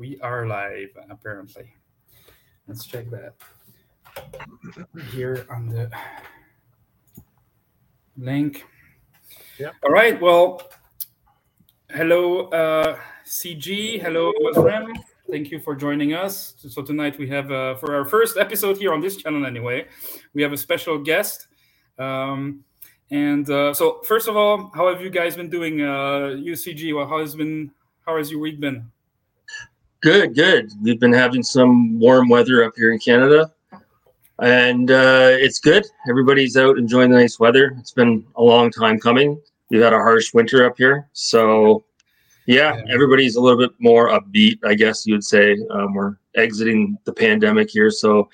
we are live apparently. Let's check that here on the link. Yep. All right. Well, hello, uh, CG. Hello, Rem. Thank you for joining us. So tonight we have, uh, for our first episode here on this channel, anyway, we have a special guest. Um, and uh, so, first of all, how have you guys been doing? Uh, UCG, well, how has been? How has your week been? Good, good. We've been having some warm weather up here in Canada, and uh, it's good. Everybody's out enjoying the nice weather. It's been a long time coming. We've had a harsh winter up here, so yeah, everybody's a little bit more upbeat. I guess you would say um, we're exiting the pandemic here, so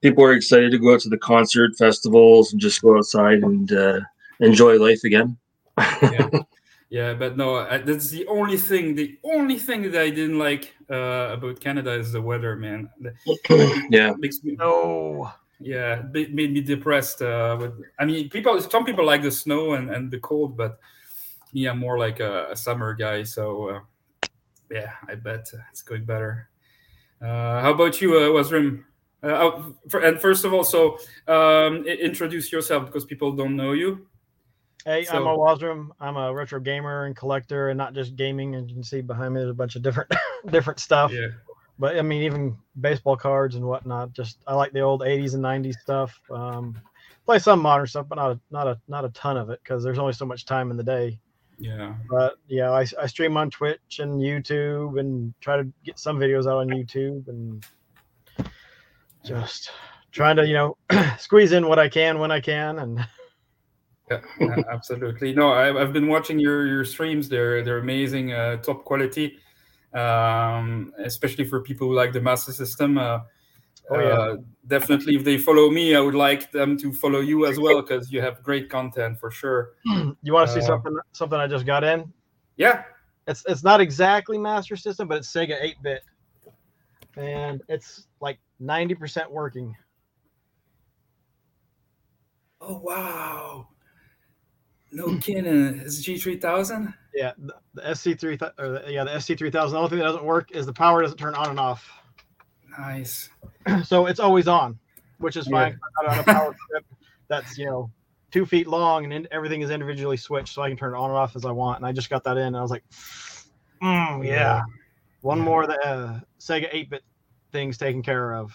people are excited to go out to the concert festivals and just go outside and uh, enjoy life again. yeah. yeah, but no, I, that's the only thing. The only thing that I didn't like uh, about Canada is the weather, man. Yeah, makes me, No. yeah, it made me depressed. Uh, with, I mean, people, some people like the snow and, and the cold, but me, I'm more like a, a summer guy. So, uh, yeah, I bet it's going better. Uh, how about you, uh, Owazrim? Uh, oh, for, and first of all, so um, introduce yourself because people don't know you. Hey, I'm So- Owazrim. I'm a retro gamer and collector, and not just gaming. And you can see behind me, there's a bunch of different different stuff. Yeah. But I mean, even baseball cards and whatnot. Just I like the old '80s and '90s stuff. Um, play some modern stuff, but not a, not a not a ton of it because there's only so much time in the day. Yeah. But yeah, I, I stream on Twitch and YouTube and try to get some videos out on YouTube and just trying to you know squeeze in what I can when I can and Yeah, yeah, absolutely. No, I, I've been watching your your streams. They're they're amazing, uh, top quality, um, especially for people who like the Master System. Uh, Oh, yeah. uh, definitely, if they follow me, I would like them to follow you as well because you have great content for sure. you want to see Uh, something something I just got in? Yeah, It's it's not exactly Master System, but it's Sega 8 bit, and it's like 90% working. Oh wow! No kidding. It's G three thousand. Yeah, the, the SC3 th- or the, yeah the SC3000. The only thing that doesn't work is the power doesn't turn on and off, Nice. so it's always on, which is fine. Yeah. I'm not on a power strip that's you know two feet long and in, everything is individually switched, so I can turn it on and off as I want. And I just got that in, and I was like, mm, yeah, one Yeah. more of the uh, Sega 8 bit things taken care of.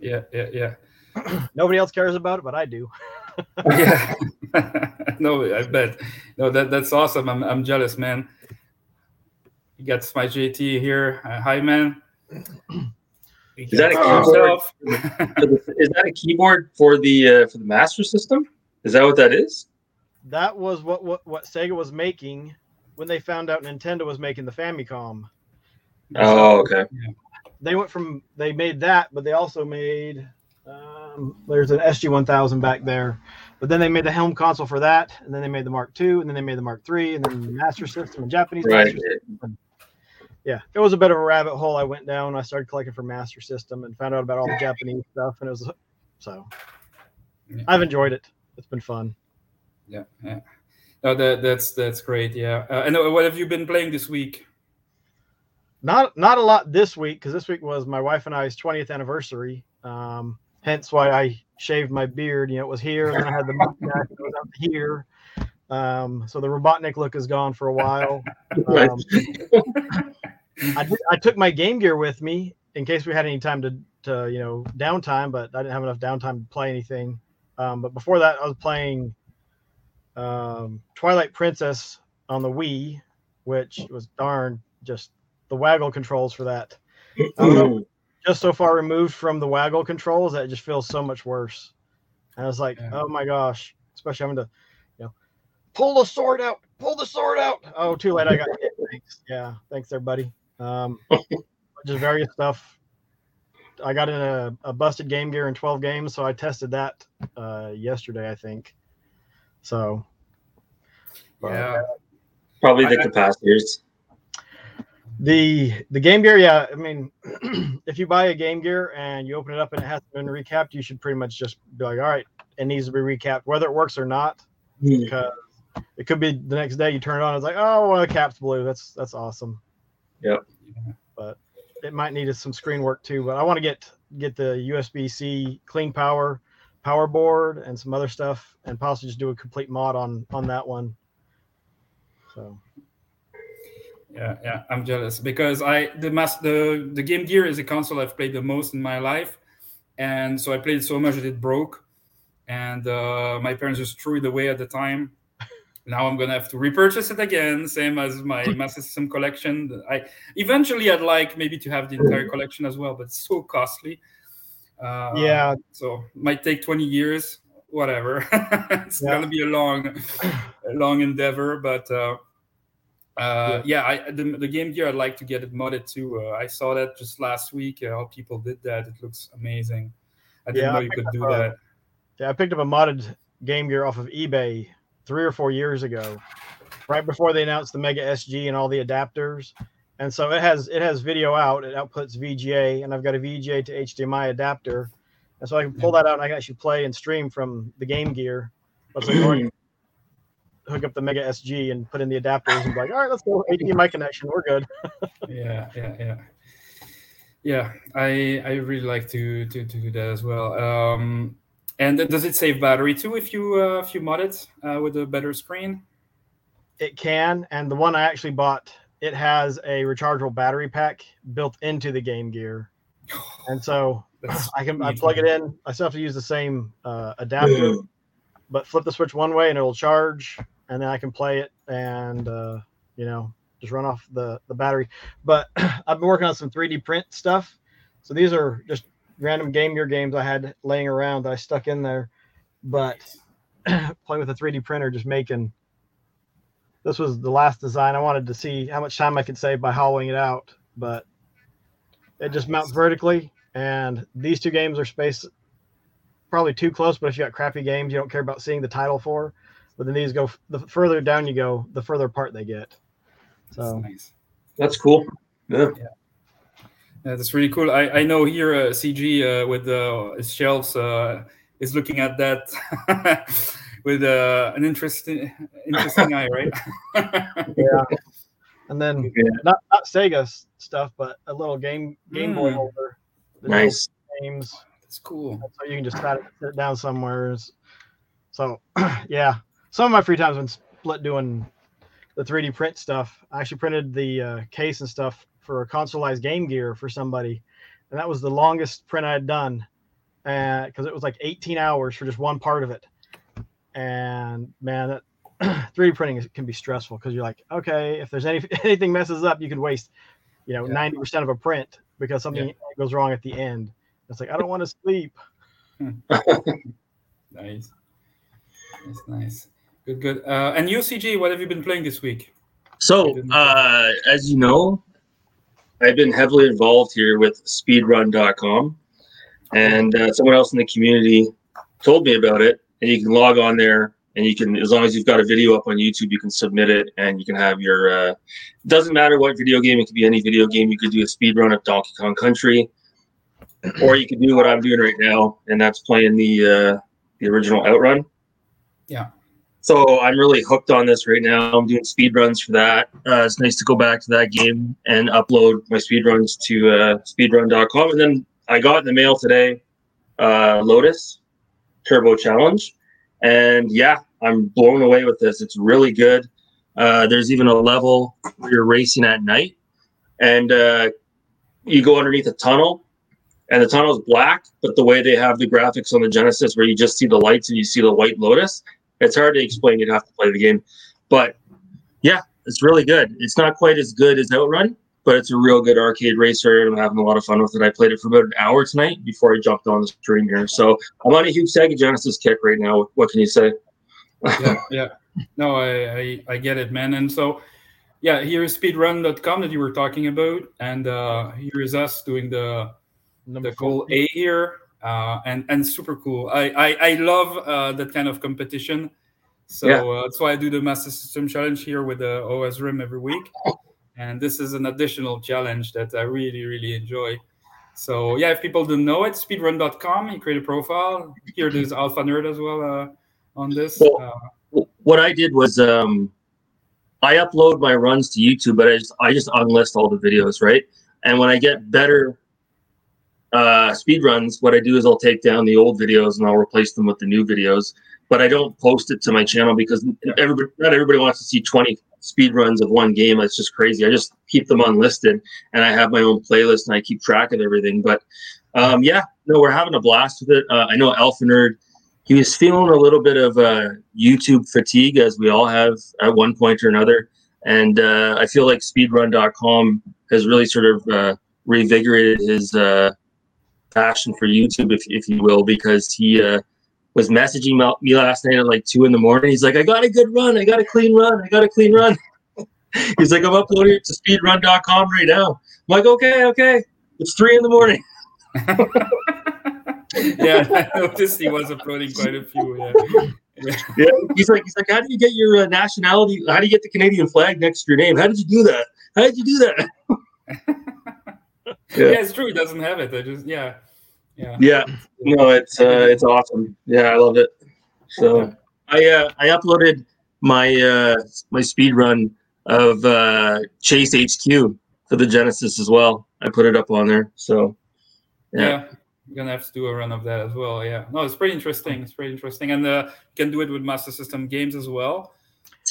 Yeah, yeah, yeah. Nobody else cares about it, but I do. yeah. no, I bet. No, that that's awesome. I'm I'm jealous, man. You got my JT here. Uh, hi, man. Is that a keyboard? yourself. is that a keyboard for the uh, for the Master System? Is that what that is? that was what, what what Sega was making when they found out Nintendo was making the Famicom. Oh, okay. They went from they made that, but they also made um, there's an SG 1000 back there. But then they made the Helm console for that, and then they made the Mark II, and then they made the Mark III, and then the Master System, and Japanese Right. Master System. Yeah, it was a bit of a rabbit hole. I went down. I started collecting for Master System and found out about all the Japanese stuff, and it was so. Yeah. I've enjoyed it. It's been fun. Yeah, yeah. No, that that's that's great. Yeah. Uh, and what have you been playing this week? not not a lot this week because this week was my wife and I's 20th anniversary. Um, hence why I shaved my beard. You know, it was here, and then I had the mustache, it was up here. Um, so the Robotnik look is gone for a while. Um, I, did, I took my Game Gear with me in case we had any time to, to you know downtime, but I didn't have enough downtime to play anything. Um, but before that, I was playing um, Twilight Princess on the Wii, which was darn just the waggle controls for that. I don't know, just so far removed from the waggle controls that it just feels so much worse. And I was like, Yeah. oh my gosh, especially having to, you know, pull the sword out, pull the sword out. Oh, too late. I got hit. Thanks. Yeah. Thanks there, buddy. Um, just various stuff. I got in a, a busted game gear in 12 games. So I tested that uh, yesterday, I think. So, but- Yeah. Probably the I- capacitors. The the Game Gear, yeah. I mean, if you buy a Game Gear and you open it up and it hasn't been recapped, you should pretty much just be like, all right, it needs to be recapped, whether it works or not. Hmm. Because it could be the next day you turn it on, it's like, oh, of the caps blew. That's that's awesome. Yep. But it might need some screen work too. But I want to get get the USB C clean power power board and some other stuff, and possibly just do a complete mod on on that one. So yeah, yeah, I'm jealous because I the mas- the the Game Gear is a console I've played the most in my life, and so I played so much that it broke, and uh, my parents just threw it away at the time. Now I'm gonna have to repurchase it again, same as my Master System collection. I eventually I'd like maybe to have the entire collection as well, but it's so costly. Uh, yeah, so might take 20 years, whatever. it's Yeah. gonna be a long, a long endeavor, but. Uh, uh, yeah, I, the, the Game Gear, I'd like to get it modded too. Uh, I saw that just last week. Uh, how people did that. It looks amazing. I didn't Yeah, know you could do uh, that. yeah. I picked up a modded Game Gear off of eBay three or four years ago, right before they announced the Mega SG and all the adapters. And so it has it has video out. It outputs VGA, and I've got a VGA to HDMI adapter, and so I can pull that out and I can actually play and stream from the Game Gear. It's like, or I can hook up the Mega SG and put in the adapters and be like, all right, let's go HDMI connection. We're good. yeah, yeah, yeah. Yeah, I I really like to to, to do that as well. Um, and does it save battery too if you uh, if you mod it uh, with a better screen? It can, and the one I actually bought, it has a rechargeable battery pack built into the Game Gear, and so That's I can I plug it in. I still have to use the same uh, adapter, but flip the switch one way and it'll charge, and then I can play it and uh, you know just run off the the battery. But I've been working on some 3D print stuff. So these are just random Game Gear games I had laying around that I stuck in there. But playing with a 3D printer, just making. This was the last design. I wanted to see how much time I could save by hollowing it out, but it just mounts vertically. And these two games are spaced probably too close. But if you got crappy games, you don't care about seeing the title for. But then these go the further down you go, the further apart they get. That's So nice. That's cool. Yeah. Yeah, that's really cool. I, I know here uh, CG uh, with uh, his shelves uh, is looking at that with uh, an interesting interesting eye, right? yeah. And then Yeah. not not Sega stuff, but a little game Game Boy Mm. holder. Nice. games. That's cool. so you can just set it, set it down somewhere. So, yeah, some of my free time's been split doing the 3D print stuff. I actually printed the uh, case and stuff for a consoleized Game Gear for somebody, and that was the longest print I had done, because it was like 18 hours for just one part of it. And man, that 3D printing is, can be stressful because you're like, okay, if there's any anything messes up, you could waste, you know, Yeah. 90% of a print because something goes wrong at the end. It's like I don't want to sleep. Nice. That's nice. Good, good. Uh, and you, CG, what have you been playing this week? So, uh, as you know, I've been heavily involved here with speedrun.com, and uh, someone else in the community told me about it. And you can log on there, and you can, as long as you've got a video up on YouTube, you can submit it, and you can have your. Uh, doesn't matter what video game; it could be any video game. You could do a speedrun of Donkey Kong Country, or you could do what I'm doing right now, and that's playing the uh, the original Outrun. Yeah. So I'm really hooked on this right now. I'm doing speed runs for that. Uh, it's nice to go back to that game and upload my speed runs to uh, speedrun.com. And then I got in the mail today uh, Lotus Turbo Challenge. And yeah, I'm blown away with this. It's really good. Uh, there's even a level where you're racing at night and uh, you go underneath a tunnel and the tunnel's black, but the way they have the graphics on the Genesis where you just see the lights and you see the white Lotus, it's hard to explain. You'd have to play the game. But yeah, it's really good. It's not quite as good as Outrun, but it's a real good arcade racer. and I'm having a lot of fun with it. I played it for about an hour tonight before I jumped on the stream here. So I'm on a huge Sega Genesis kick right now. What can you say? yeah, yeah. No, I, I, I get it, man. And so, yeah, here is speedrun.com that you were talking about. And uh, here is us doing the Number the goal A here, uh, and and super cool. I I, I love uh, that kind of competition. So Yeah. uh, that's why I do the Master System Challenge here with the Owazrim every week, and this is an additional challenge that I really really enjoy. So yeah, if people don't know it, speedrun.com. You create a profile. Here there's Alpha Nerd as well uh, on this. Well, Uh, What I did was um, I upload my runs to YouTube, but I just I just unlist all the videos, right? And when I get better uh, speed runs, what I do is I'll take down the old videos and I'll replace them with the new videos. But I don't post it to my channel because everybody, not everybody wants to see 20 speed runs of one game. It's just crazy. I just keep them unlisted and I have my own playlist and I keep track of everything. But um, yeah, no, we're having a blast with it. Uh, I know Alpha Nerd, he was feeling a little bit of uh, YouTube fatigue, as we all have at one point or another. And uh, I feel like speedrun.com has really sort of uh, revigorated his uh, passion for YouTube, if, if you will, because he uh, was messaging me last night at like two in the morning. He's like, I got a good run. I got a clean run. I got a clean run. He's like, I'm uploading it to speedrun.com right now. I'm like, okay, okay. It's three in the morning. yeah, I noticed he was uploading quite a few. Yeah. yeah. yeah. He's like, he's like, how do you get your uh, nationality? How do you get the Canadian flag next to your name? How did you do that? How did you do that? Yeah. yeah. it's true. He doesn't have it. I just, yeah, yeah. Yeah. No, it's uh, it's awesome. Yeah, I love it. So. I uh, I uploaded my uh, my speed run of uh, Chase HQ for the Genesis as well. I put it up on there. So yeah. yeah. You're gonna have to do a run of that as well. Yeah, no, it's pretty interesting. It's pretty interesting, and uh, you can do it with Master System games as well.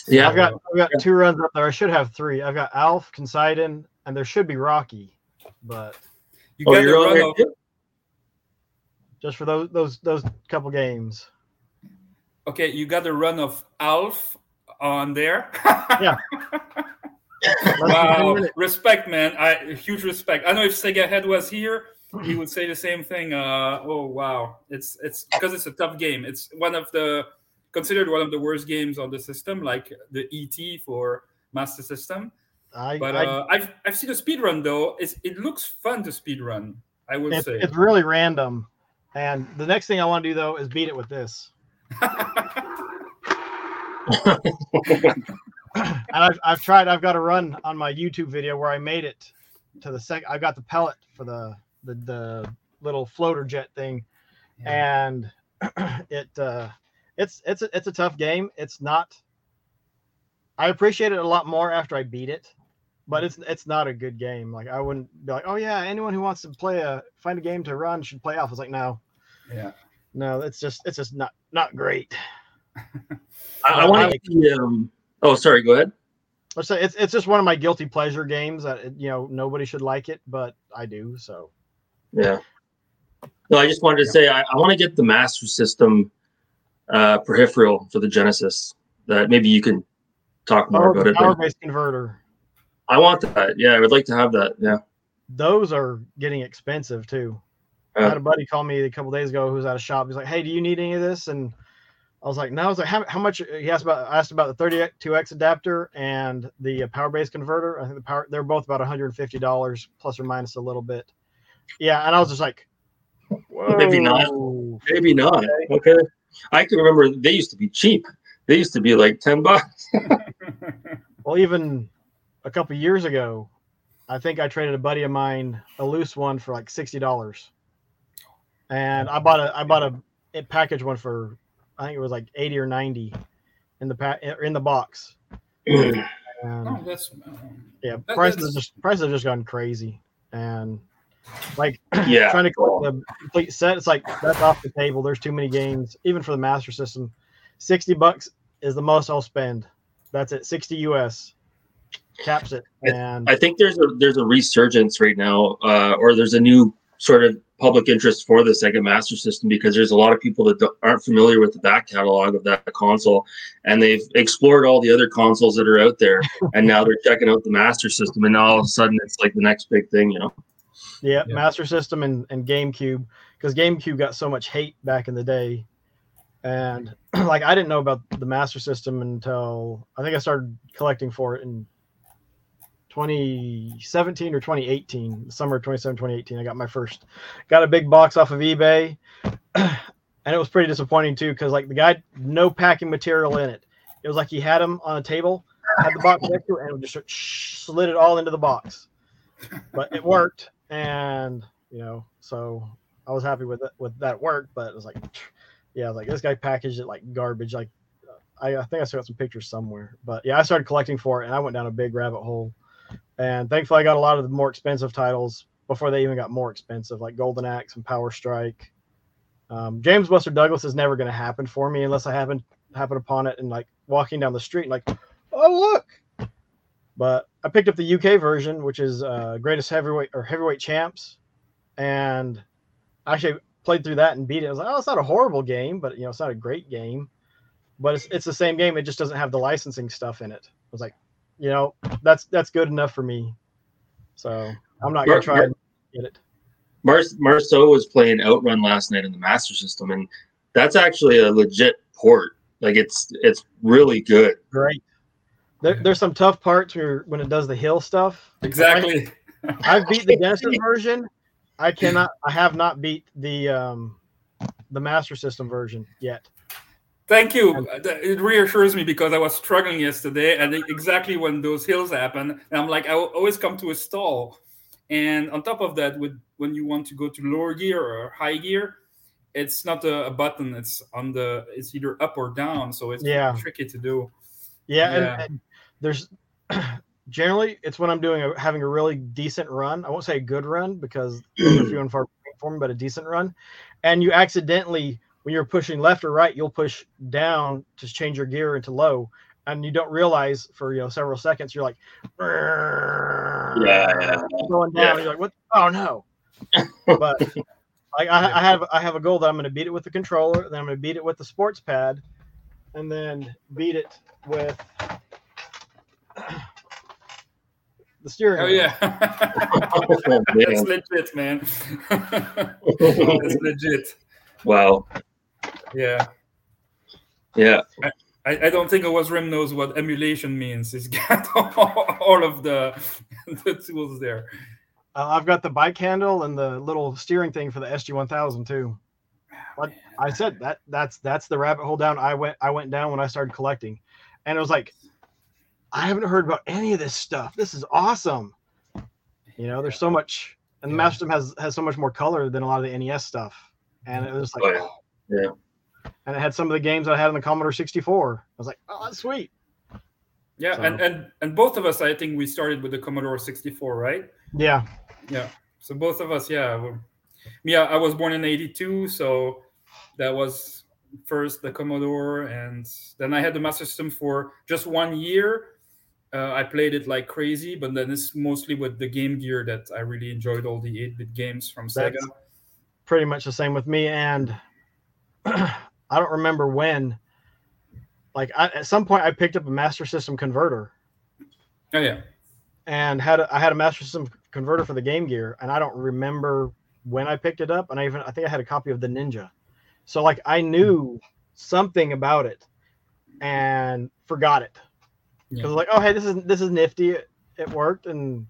Yeah, I've got I've got two runs up there. I should have three. I've got Alf, Poseidon, and there should be Rocky, but you oh, got the run of, just for those those those couple games. Okay, you got the run of Alf on there. yeah. wow, respect, man. I huge respect. I know if Sega Head was here, he would say the same thing. Uh, oh wow, it's it's because it's a tough game. It's one of the considered one of the worst games on the system, like the ET for Master System. I, but I, uh, I've I've seen a speed run though. It's, it looks fun to speed run. I would it's, say it's really random. And the next thing I want to do though is beat it with this. and I've, I've tried. I've got a run on my YouTube video where I made it to the second. I got the pellet for the the, the little floater jet thing, yeah. and it uh, it's it's a, it's a tough game. It's not. I appreciate it a lot more after I beat it, but it's it's not a good game. Like I wouldn't be like, oh yeah, anyone who wants to play a find a game to run should play Alf. It's like no, yeah, no, it's just it's just not not great. I, I want to. Um, oh, sorry. Go ahead. Let's say it's it's just one of my guilty pleasure games that you know nobody should like it, but I do. So yeah. No, I just wanted to yeah. say I, I want to get the Master System uh, peripheral for the Genesis. That maybe you can talk more power, about it. Power based converter. I want that. Yeah, I would like to have that. Yeah. Those are getting expensive too. I had a buddy call me a couple days ago who's at a shop. He's like, "Hey, do you need any of this?" And I was like, "No." I was like, "How, how much?" He asked about I asked about the 32x adapter and the power base converter. I think the power they're both about 150 dollars plus or minus a little bit. Yeah, and I was just like, Whoa. maybe not, maybe not. Okay. okay, I can remember they used to be cheap. They used to be like ten bucks. well, even a couple years ago, I think I traded a buddy of mine a loose one for like sixty dollars, and I bought a I bought a, a package one for I think it was like eighty or ninety in the pa- in the box. and, oh, that's um, yeah. Prices have just prices have just gone crazy, and like yeah, trying to collect the complete set, it's like that's off the table. There's too many games, even for the Master System. Sixty bucks is the most I'll spend. That's it, sixty US caps it. And I think there's a there's a resurgence right now, uh, or there's a new sort of public interest for the Sega Master System because there's a lot of people that aren't familiar with the back catalog of that console, and they've explored all the other consoles that are out there, and now they're checking out the Master System, and all of a sudden it's like the next big thing, you know. Yeah, yeah. Master System and, and GameCube because GameCube got so much hate back in the day, and like I didn't know about the Master System until I think I started collecting for it in 2017 or 2018, summer 27, 2018. I got my first, got a big box off of eBay, and it was pretty disappointing too because like the guy no packing material in it. It was like he had them on a table, had the box next to it, and just slid it all into the box. But it worked and you know, so I was happy with it with that work. But it was like, yeah, like this guy packaged it like garbage. Like I, I think I still got some pictures somewhere. But yeah, I started collecting for it, and I went down a big rabbit hole. And thankfully, I got a lot of the more expensive titles before they even got more expensive, like Golden Axe and Power Strike. Um, James Buster Douglas is never going to happen for me unless I happen happen upon it and like walking down the street, and like, oh look. But I picked up the UK version, which is uh, Greatest Heavyweight or Heavyweight Champs, and actually played through that and beat it. I was like, oh, it's not a horrible game, but you know, it's not a great game. But it's, it's the same game. It just doesn't have the licensing stuff in it. I was like, you know, that's that's good enough for me. So I'm not gonna try Mar- and get it. Mars Marceau was playing Outrun last night in the Master System, and that's actually a legit port. Like it's it's really good. Great. There, there's some tough parts where when it does the hill stuff. Exactly. I, have beat the Genesis version. I cannot. I have not beat the um, the Master System version yet. Thank you. Uh, it reassures me because I was struggling yesterday, and exactly when those hills happen, I'm like, I always come to a stall. And on top of that, with when you want to go to lower gear or high gear, it's not a, a button; it's on the. It's either up or down, so it's yeah. tricky to do. Yeah, yeah. And, and there's generally it's when I'm doing a, having a really decent run. I won't say a good run because few and far for me, but a decent run. And you accidentally, when you're pushing left or right, you'll push down to change your gear into low, and you don't realize for you know several seconds you're like, yeah, yeah. going down. Yeah. You're like, what? Oh no! but like I, I have I have a goal that I'm going to beat it with the controller, then I'm going to beat it with the sports pad, and then beat it with the steering. Oh yeah, that's legit, man. that's legit. Wow. Yeah. Yeah. I, I, don't think Rim knows what emulation means. He's got all of the the tools there. Uh, I've got the bike handle and the little steering thing for the SG1000 too. But I said that that's that's the rabbit hole down I went I went down when I started collecting, and it was like I haven't heard about any of this stuff. This is awesome. You know, there's so much, and the Master System has has so much more color than a lot of the NES stuff. And it was like, oh, yeah. yeah. And it had some of the games I had on the Commodore 64. I was like, oh, that's sweet. Yeah, so. and and and both of us, I think we started with the Commodore 64, right? Yeah. Yeah. So both of us, yeah. Yeah, I was born in '82, so that was first the Commodore, and then I had the Master System for just one year uh, I played it like crazy, but then it's mostly with the Game Gear that I really enjoyed all the 8 bit games from Sega. That's pretty much the same with me. And I don't remember when, like, I, at some point, I picked up a Master System converter. Oh, yeah. And had a, I had a Master System converter for the Game Gear, and I don't remember when I picked it up. And I even, I think I had a copy of the Ninja. So, like, I knew something about it and forgot it because yeah. like oh hey this is this is nifty it, it worked and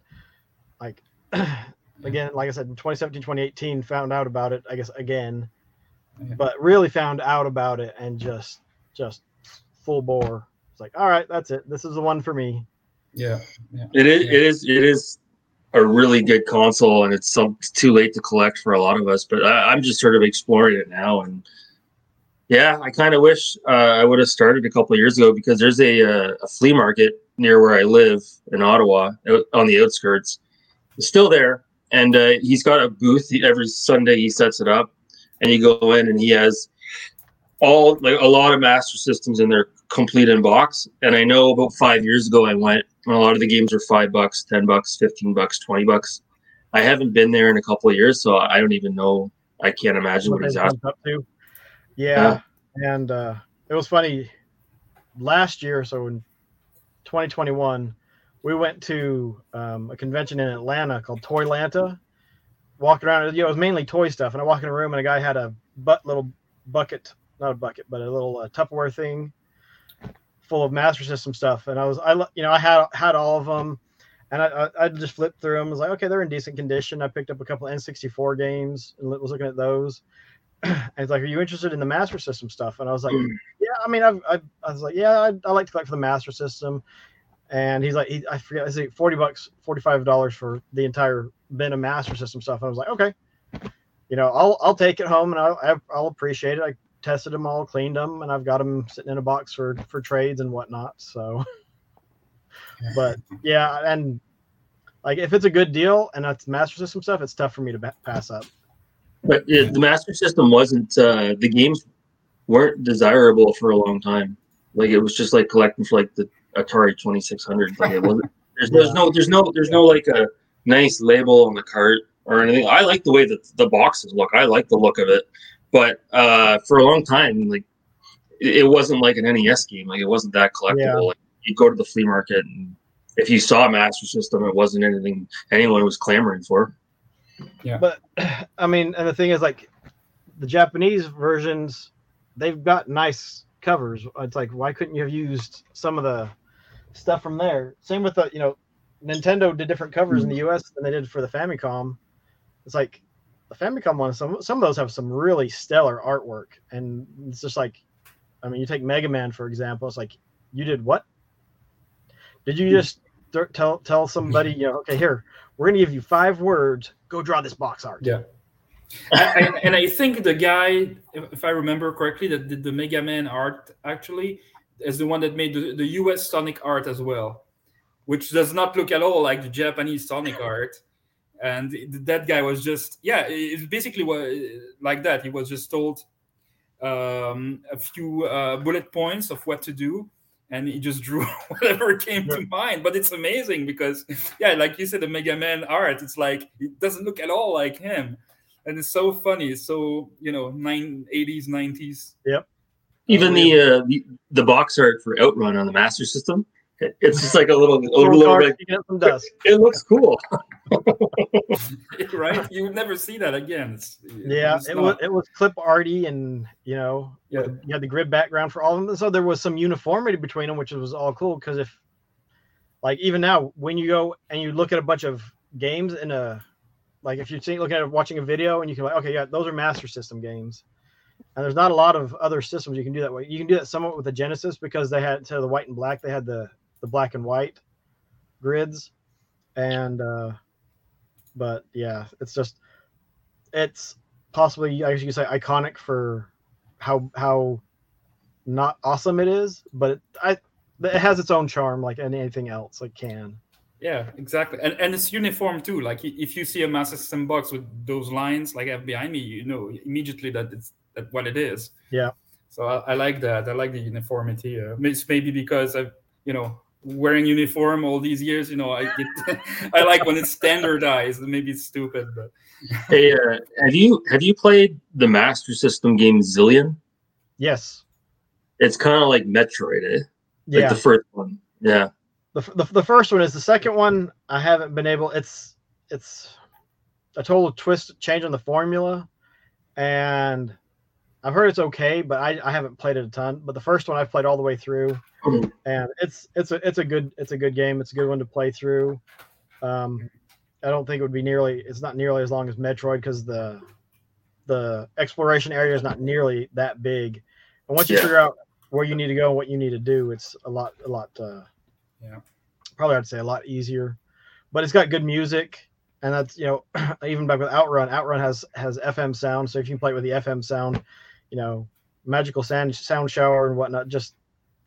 like again like i said in 2017 2018 found out about it i guess again yeah. but really found out about it and just just full bore it's like all right that's it this is the one for me yeah, yeah. it is it is it is a really good console and it's some it's too late to collect for a lot of us but I, i'm just sort of exploring it now and yeah, I kind of wish uh, I would have started a couple years ago because there's a, uh, a, flea market near where I live in Ottawa on the outskirts. It's still there, and uh, he's got a booth every Sunday. He sets it up, and you go in, and he has all like a lot of master systems in there, complete in box. And I know about five years ago I went, and a lot of the games are five bucks, ten bucks, fifteen bucks, twenty bucks. I haven't been there in a couple of years, so I don't even know. I can't imagine what, what he's. Up to. Yeah, and uh, it was funny. Last year, so in 2021, we went to um, a convention in Atlanta called Toylanta. Walking around, you know, it was mainly toy stuff. And I walk in a room, and a guy had a butt little bucket, not a bucket, but a little uh, Tupperware thing full of Master System stuff. And I was, I, you know, I had had all of them, and I, I, I just flipped through them. I was like, okay, they're in decent condition. I picked up a couple N64 games and was looking at those. and he's like, "Are you interested in the Master System stuff?" And I was like, mm. "Yeah, I mean, I've, I've i was like, yeah, I, I like to collect for the Master System." And he's like, he, I forget, I say forty bucks, forty five dollars for the entire bin of Master System stuff. And I was like, okay, you know, I'll I'll take it home and I'll I'll appreciate it. I tested them all, cleaned them, and I've got them sitting in a box for for trades and whatnot. So, but yeah, and Like if it's a good deal and that's Master System stuff, it's tough for me to pass up. But the Master System wasn't. Uh, the games weren't desirable for a long time. Like it was just like collecting for like the Atari Twenty Six Hundred. Like it wasn't. There's, there's no there's no there's no like a nice label on the cart or anything. I like the way that the boxes look. I like the look of it. But uh, for a long time, like it, it wasn't like an NES game. Like it wasn't that collectible. Yeah. Like you go to the flea market and if you saw a Master System, it wasn't anything anyone was clamoring for. Yeah. But I mean, and the thing is, like the Japanese versions, they've got nice covers. It's like, why couldn't you have used some of the stuff from there? Same with the, you know, Nintendo did different covers in the mm-hmm. U.S. than they did for the Famicom. It's like the Famicom one. Some some of those have some really stellar artwork, and it's just like, I mean, you take Mega Man for example. It's like, you did what? Did you hmm. just th- tell tell somebody, you know, okay, here we're gonna give you five words. Go draw this box art. Yeah. I, I- and I think the guy, if, if I remember correctly, that did the Mega Man art actually is the one that made the, the US Sonic art as well, which does not look at all like the Japanese Sonic art. And that guy was just, yeah, it's basically what, like that. He was just told um, a few uh, bullet points of what to do. And he just drew whatever came to mind. But it's amazing because, yeah, like you said, the Mega Man art, it's like, it doesn't look at all like him and it's so funny. It's so you know, nine eighties, nineties. Even the, uh, the the box art for Outrun on the Master System, it- it's just like a little, a Little little, card like, some dust. it looks cool. right? You would never see that again. It's, Yeah, it's it not- was it was clip arty, and you know, Yeah. you had the grid background for all of them. So there was some uniformity between them, which was all cool. Because if, like, even now, when you go and you look at a bunch of games in a, like, if you're seeing, looking at watching a video, and you can like, okay, yeah, those are Master System games, and there's not a lot of other systems you can do that way. You can do that somewhat with the Genesis because they had to the white and black. They had the the black and white grids, and uh but yeah, it's just it's possibly I guess you could say iconic for how how not awesome it is, but it, I it has its own charm like anything else like can. Yeah, exactly, and and it's uniform too. Like if you see a Master System box with those lines like I have behind me, you know immediately that it's what it is. Yeah. So I, I like that. I like the uniformity. Uh, it's maybe because I've you know wearing uniform all these years. You know, I get I like when it's standardized. Maybe it's stupid, but Hey, uh, have you have you played the Master System game Zillion? Yes. It's kind of like Metroid, eh? Like Yeah. the first one. Yeah. the, the, the first one is the second one i haven't been able it's it's a total twist change on the formula and i've heard it's okay but i, I haven't played it a ton but the first one i've played all the way through Mhm. and it's it's a it's a good it's a good game it's a good one to play through um i don't think it would be nearly it's not nearly as long as metroid because the the exploration area is not nearly that big and once you Yeah. figure out where you need to go and what you need to do it's a lot a lot uh Yeah. probably i'd say a lot easier but it's got good music and that's you know even back with outrun outrun has has fm sound so if you play it with the fm sound you know magical sound sound shower and whatnot just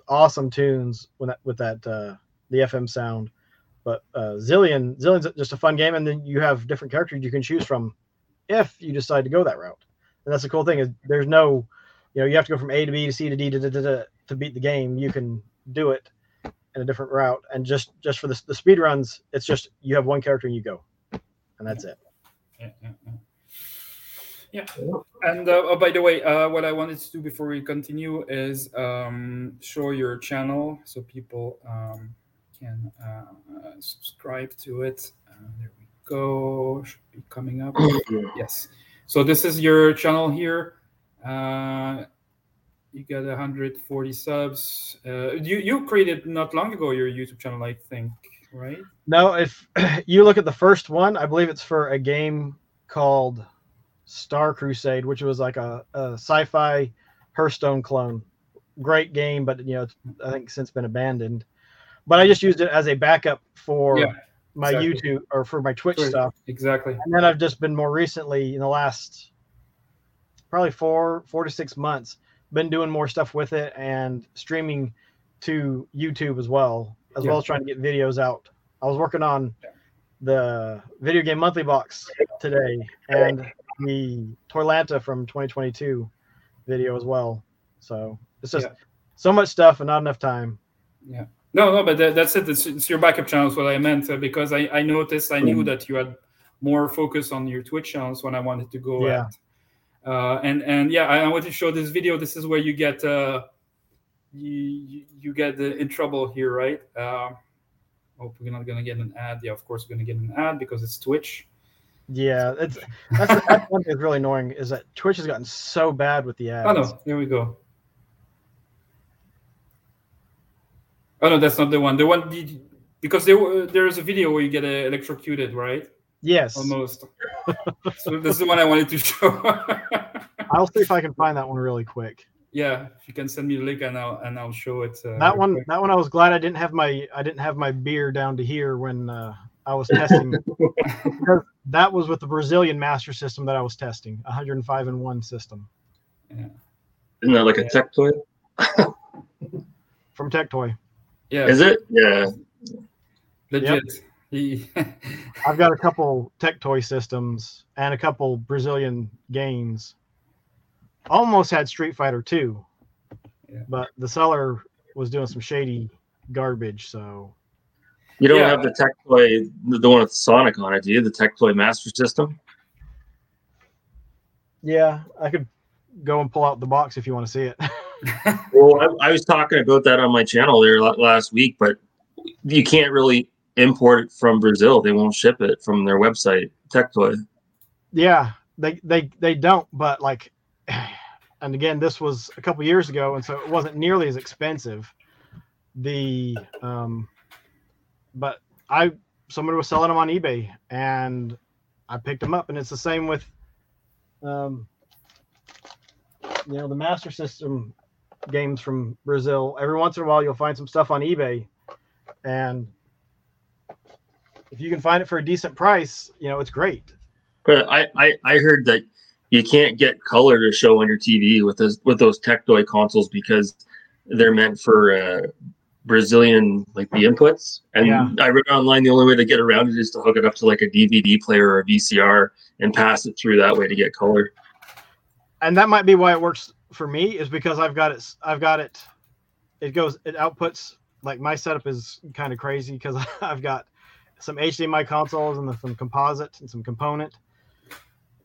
awesome tunes with that with that uh the fm sound. But uh zillion zillion's just a fun game and then you have different characters you can choose from if you decide to go that route. And that's the cool thing is there's no you know you have to go from a to b to c to d to, to, to, to beat the game. You can do it in a different route. And just just for the, the speed runs it's just you have one character and you go. And that's it yeah. And uh, oh, by the way, uh, what I wanted to do before we continue is um, show your channel so people um, can uh, subscribe to it. Uh, there we go. Should be coming up. yes. So this is your channel here. Uh, you got 140 subs. Uh, you you created not long ago your YouTube channel, I think, right? no if you look at the first one i believe it's for a game called star crusade which was like a, a sci-fi hearthstone clone great game but you know it's, i think since been abandoned but i just used it as a backup for Yeah, my exactly. youtube or for my twitch Right. stuff Exactly. and then I've just been more recently in the last probably four four to six months been doing more stuff with it and streaming to YouTube as well as Yeah. well as trying to get videos out. I was working on the video game monthly box today and the Toylanta from 2022 video as well. So it's just Yeah. so much stuff and not enough time. Yeah. No, no, but that, that's it. It's, it's your backup channels. What I meant uh, because I, I noticed I knew that you had more focus on your Twitch channels when I wanted to go. Yeah. At. Uh, and and yeah, I, I want to show this video. This is where you get uh, you you- you get the, in trouble here, right? Uh, hope we're not gonna get an ad. Yeah, of course we're gonna get an ad because it's Twitch. Yeah, it's that's, that's one thing that's really annoying is that Twitch has gotten so bad with the ads. Oh no, there we go. Oh no, that's not the one. The one the- because there there is a video where you get uh, electrocuted, right? Yes, Almost. so this is the one I wanted to show. I'll see if I can find that one really quick. yeah, if you can send me the link and I'll and I'll show it. Uh, That one, quick. that one, I was glad I didn't have my I didn't have my beer down to here when uh, I was testing. because that was with the Brazilian Master System that I was testing, 105 and one system Yeah. Isn't that like a Tectoy? from Tectoy. Yeah, Is it? Yeah. legit. He, I've got a couple Tectoy systems and a couple Brazilian games. Almost had Street Fighter 2, Yeah. but the seller was doing some shady garbage. So You don't Yeah. have the tech toy, the one with Sonic on it, do you? The Tectoy Master System? yeah, I could go and pull out the box if you want to see it. Well, I, I was talking about that on my channel there last week, but you can't really import it from Brazil. They won't ship it from their website, Tectoy. Yeah, they they they don't, but like, and again, this was a couple years ago, and so it wasn't nearly as expensive. The um, but I somebody was selling them on eBay, and I picked them up, and it's the same with, um, you know, the Master System games from Brazil. Every once in a while, you'll find some stuff on eBay, and if you can find it for a decent price, you know, it's great. But I, I, I heard that you can't get color to show on your TV with those with those Tectoy consoles because they're meant for uh, Brazilian like the inputs. And Yeah. I read online the only way to get around it is to hook it up to like a DVD player or a VCR and pass it through that way to get color. and that might be why it works for me is because I've got it. I've got it. It goes. It outputs. Like my setup is kind of crazy because I've got some HDMI consoles and some composite and some component.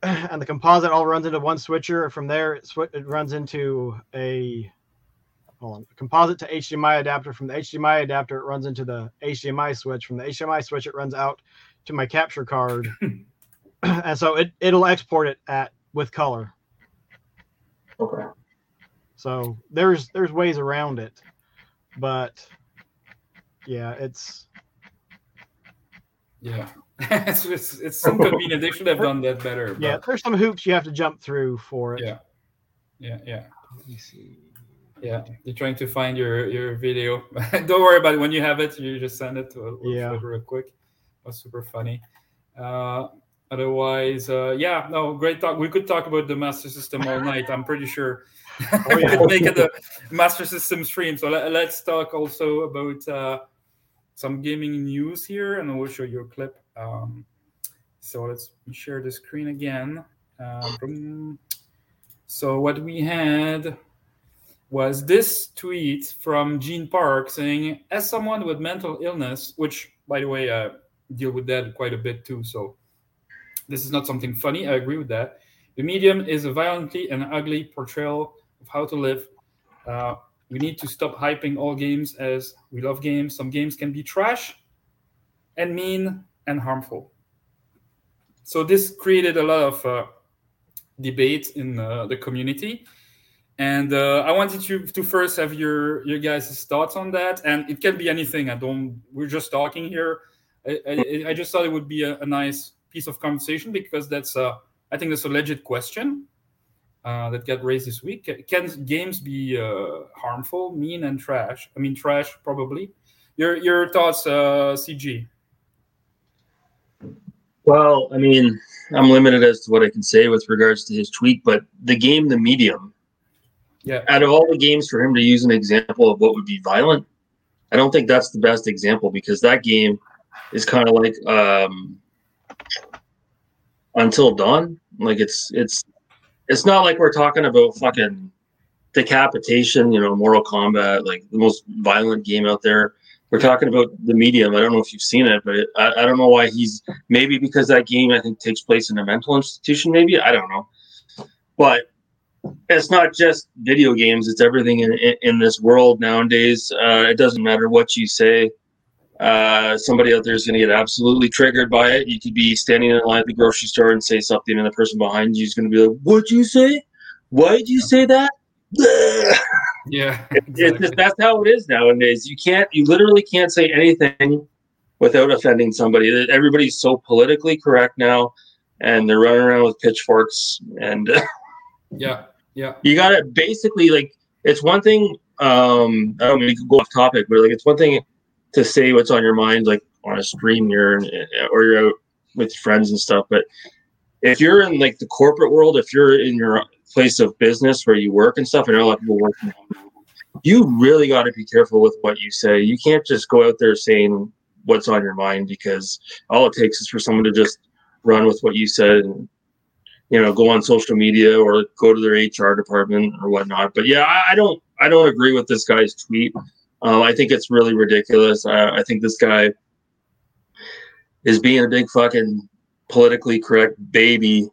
And the composite all runs into one switcher. From there, it, swi- it runs into a hold on, composite to HDMI adapter. From the HDMI adapter, it runs into the HDMI switch. From the HDMI switch, it runs out to my capture card. and so it it'll export it at with color. Okay. So there's there's ways around it, but yeah, it's yeah, it's, it's it's inconvenient. They should have done that better. yeah, there's some hoops you have to jump through for it. Yeah. yeah, yeah. Let me see. Yeah, you're trying to find your your video. Don't worry about it. When you have it, you just send it to Yeah. yeah. real quick. That's super funny. Uh, otherwise, uh, yeah, no, great talk. We could talk about the Master System all night. I'm pretty sure Oh, we yeah. could make it a Master System stream. So let, us talk also about uh, some gaming news here, and I will show you a clip. Um, so let's share the screen again. Uh, so what we had was this tweet from Gene Park saying, "As someone with mental illness, which, by the way, uh, deal with that quite a bit too. So this is not something funny. I agree with that. The medium is a violently and ugly portrayal of how to live. Uh, we need to stop hyping all games as we love games. Some games can be trash and mean and harmful. So this created a lot of uh, debate in uh, the community. And uh, I wanted you to first have your your guys' thoughts on that, and it can be anything. I don't. We're just talking here. I, I, I just thought it would be a, a nice piece of conversation because that's uh, I think that's a legit question uh, that got raised this week. Can games be uh, harmful, mean, and trash? I mean, trash probably. Your your thoughts, uh, CG? Well, I mean, I'm limited as to what I can say with regards to his tweet, but the game, the medium, Yeah. out of all the games for him to use an example of what would be violent, I don't think that's the best example because that game is kind of like um, Until Dawn. Like it's it's it's not like we're talking about fucking decapitation, you know, Mortal Kombat, like the most violent game out there. We're talking about the medium. I don't know if you've seen it, but it, I, I don't know why he's maybe because that game I think takes place in a mental institution. Maybe I don't know, but it's not just video games; it's everything in in, in this world nowadays. Uh, it doesn't matter what you say. Uh, somebody out there is going to get absolutely triggered by it. You could be standing in line at the grocery store and say something, and the person behind you is going to be like, "What'd you say? Why did you say that?" Yeah, It's just, that's how it is nowadays. You can't, you literally can't say anything without offending somebody. Everybody's so politically correct now, and they're running around with pitchforks. And yeah, yeah, you got to basically like it's one thing. Um, I don't mean to go off topic, but like it's one thing to say what's on your mind, like on a stream here, or you're out with friends and stuff. But if you're in like the corporate world, if you're in your place of business where you work and stuff, and a lot of people work you really got to be careful with what you say. You can't just go out there saying what's on your mind because all it takes is for someone to just run with what you said and you know go on social media or go to their HR department or whatnot. But yeah, I, I don't I don't agree with this guy's tweet. Um, I think it's really ridiculous. I, I think this guy is being a big fucking politically correct baby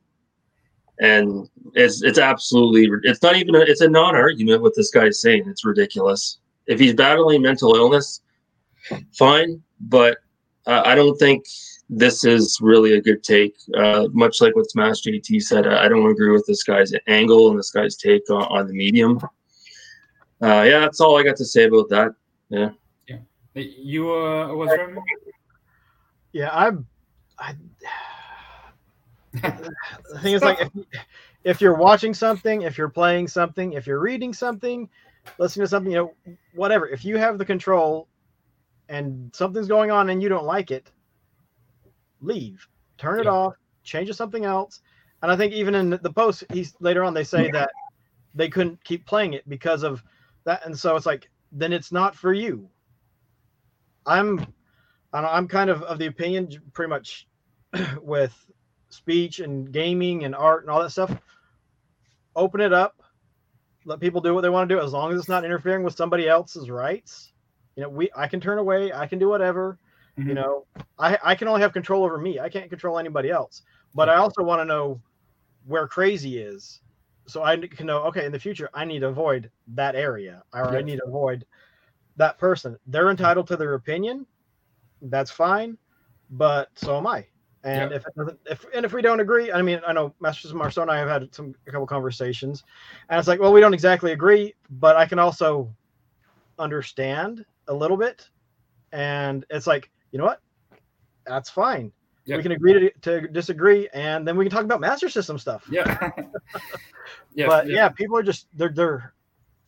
and it's it's absolutely it's not even a, it's a non-argument what this guy's saying it's ridiculous if he's battling mental illness fine but uh, i don't think this is really a good take. Uh, much like what smash jt said I, I, don't agree with this guy's angle and this guy's take on, on the medium. Uh, yeah that's all i got to say about that. Yeah. Yeah. You uh was yeah i'm i the thing is like if, if you're watching something if you're playing something if you're reading something listening to something you know whatever if you have the control and something's going on and you don't like it leave turn it yeah. off change to something else and i think even in the post he's later on they say that they couldn't keep playing it because of that and so it's like then it's not for you i'm i'm kind of of the opinion pretty much with speech and gaming and art and all that stuff, open it up. Let people do what they want to do as long as it's not interfering with somebody else's rights. You know, we I can turn away, I can do whatever. Mm-hmm. You know, I I can only have control over me. I can't control anybody else. But I also want to know where crazy is. So I can know, okay, in the future, I need to avoid that area or I need to avoid that person. They're entitled to their opinion. That's fine. But so am I. And if it doesn't, if and if we don't agree, I mean, I know Masters Marceau and I have had some a couple conversations, and it's like, well, we don't exactly agree, but I can also understand a little bit, and it's like, you know what, that's fine. We can agree to, to disagree, and then we can talk about Master System stuff. Yeah. yeah. But yeah. yeah, people are just they're they're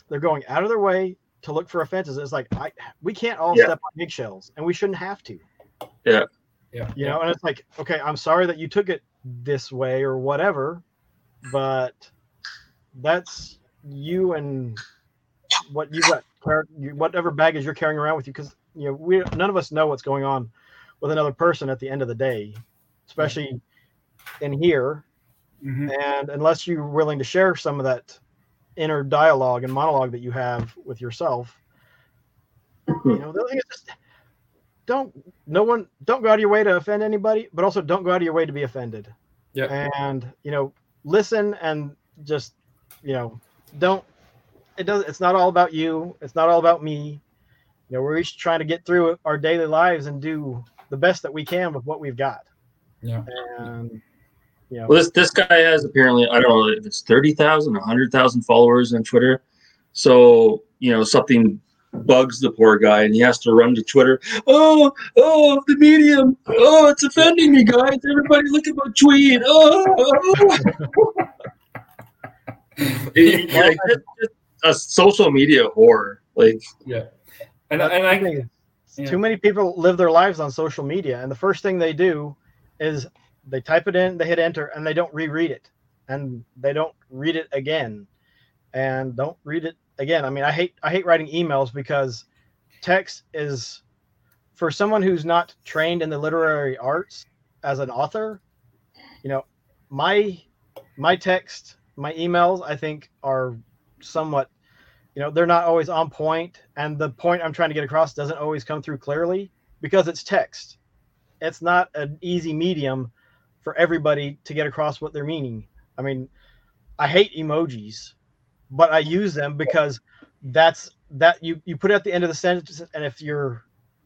they're going out of their way to look for offenses. It's like I we can't all yeah. step on eggshells, and we shouldn't have to. Yeah. Yeah. You know, and it's like, okay, I'm sorry that you took it this way or whatever, but that's you and what you got, whatever baggage you're carrying around with you, because you know we none of us know what's going on with another person at the end of the day, especially in here. Mm-hmm. And unless you're willing to share some of that inner dialogue and monologue that you have with yourself, you know, the thing is just don't no one don't go out of your way to offend anybody, but also don't go out of your way to be offended. Yeah. And you know, listen and just you know, don't it does it's not all about you. It's not all about me. You know, we're each trying to get through our daily lives and do the best that we can with what we've got. Yeah. And you know, well, this this guy has apparently I don't know if it's 30,000, 100,000 followers on Twitter. So, you know, something bugs the poor guy and he has to run to Twitter. Oh, oh, the medium. Oh, it's offending me, guys. Everybody look at my tweet. Oh, oh, oh. it, like, a social media horror. Like, yeah. And, and I, yeah. too many people live their lives on social media. And the first thing they do is they type it in, they hit enter, and they don't reread it. And they don't read it again. And don't read it again, I mean, I hate I hate writing emails because text is for someone who's not trained in the literary arts as an author, you know, my my text, my emails, I think are somewhat, you know, they're not always on point, and the point I'm trying to get across doesn't always come through clearly because it's text. It's not an easy medium for everybody to get across what they're meaning. I mean, I hate emojis, but I use them because that's that you you put it at the end of the sentence, and if you're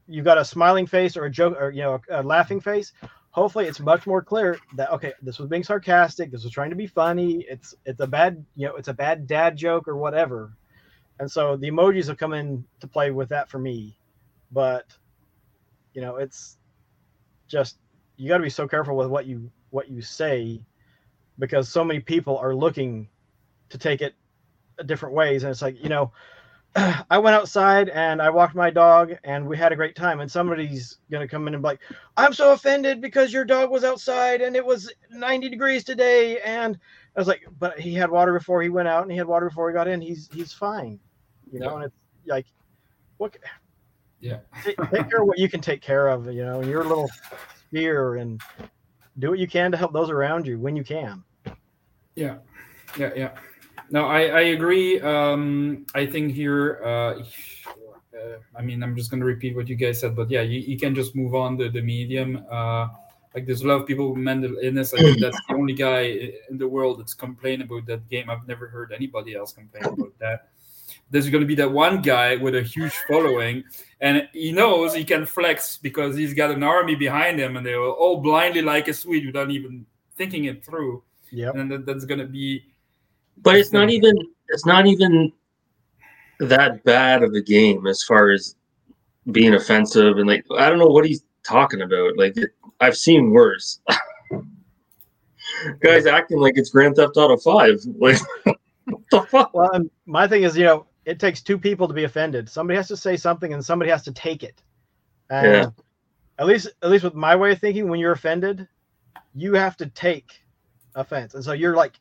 you've got a smiling face or a joke or you know a, a laughing face, hopefully it's much more clear that okay, this was being sarcastic, this was trying to be funny, it's it's a bad you know it's a bad dad joke or whatever, and so the emojis have come in to play with that for me, but you know it's just you got to be so careful with what you what you say because so many people are looking to take it different ways. And it's like you know i went outside and i walked my dog and we had a great time. And somebody's going to come in and be like i'm so offended because your dog was outside and it was 90 degrees today. And i was like but he had water before he went out and he had water before he got in. He's he's fine you know and it's like what Yeah. take, take care of what you can take care of you know in your little sphere and do what you can to help those around you when you can Yeah, yeah, yeah. No, I I agree. Um, I think here, uh, uh, I mean, I'm just going to repeat what you guys said, but yeah, you, you can just move on the the medium. Uh, like there's a lot of people with mental illness. I think that's the only guy in the world that's complaining about that game. I've never heard anybody else complain about that. There's going to be that one guy with a huge following, and he knows he can flex because he's got an army behind him, and they will all blindly like a Swede without even thinking it through yeah and that, that's gonna be But it's not even it's not even that bad of a game as far as being offensive and like I don't know what he's talking about. Like it, I've seen worse. Guys acting like it's Grand Theft Auto Five. Like what the fuck? well my thing is you know it takes two people to be offended. Somebody has to say something and somebody has to take it. And Yeah. at least at least with my way of thinking when you're offended you have to take offense. And so you're like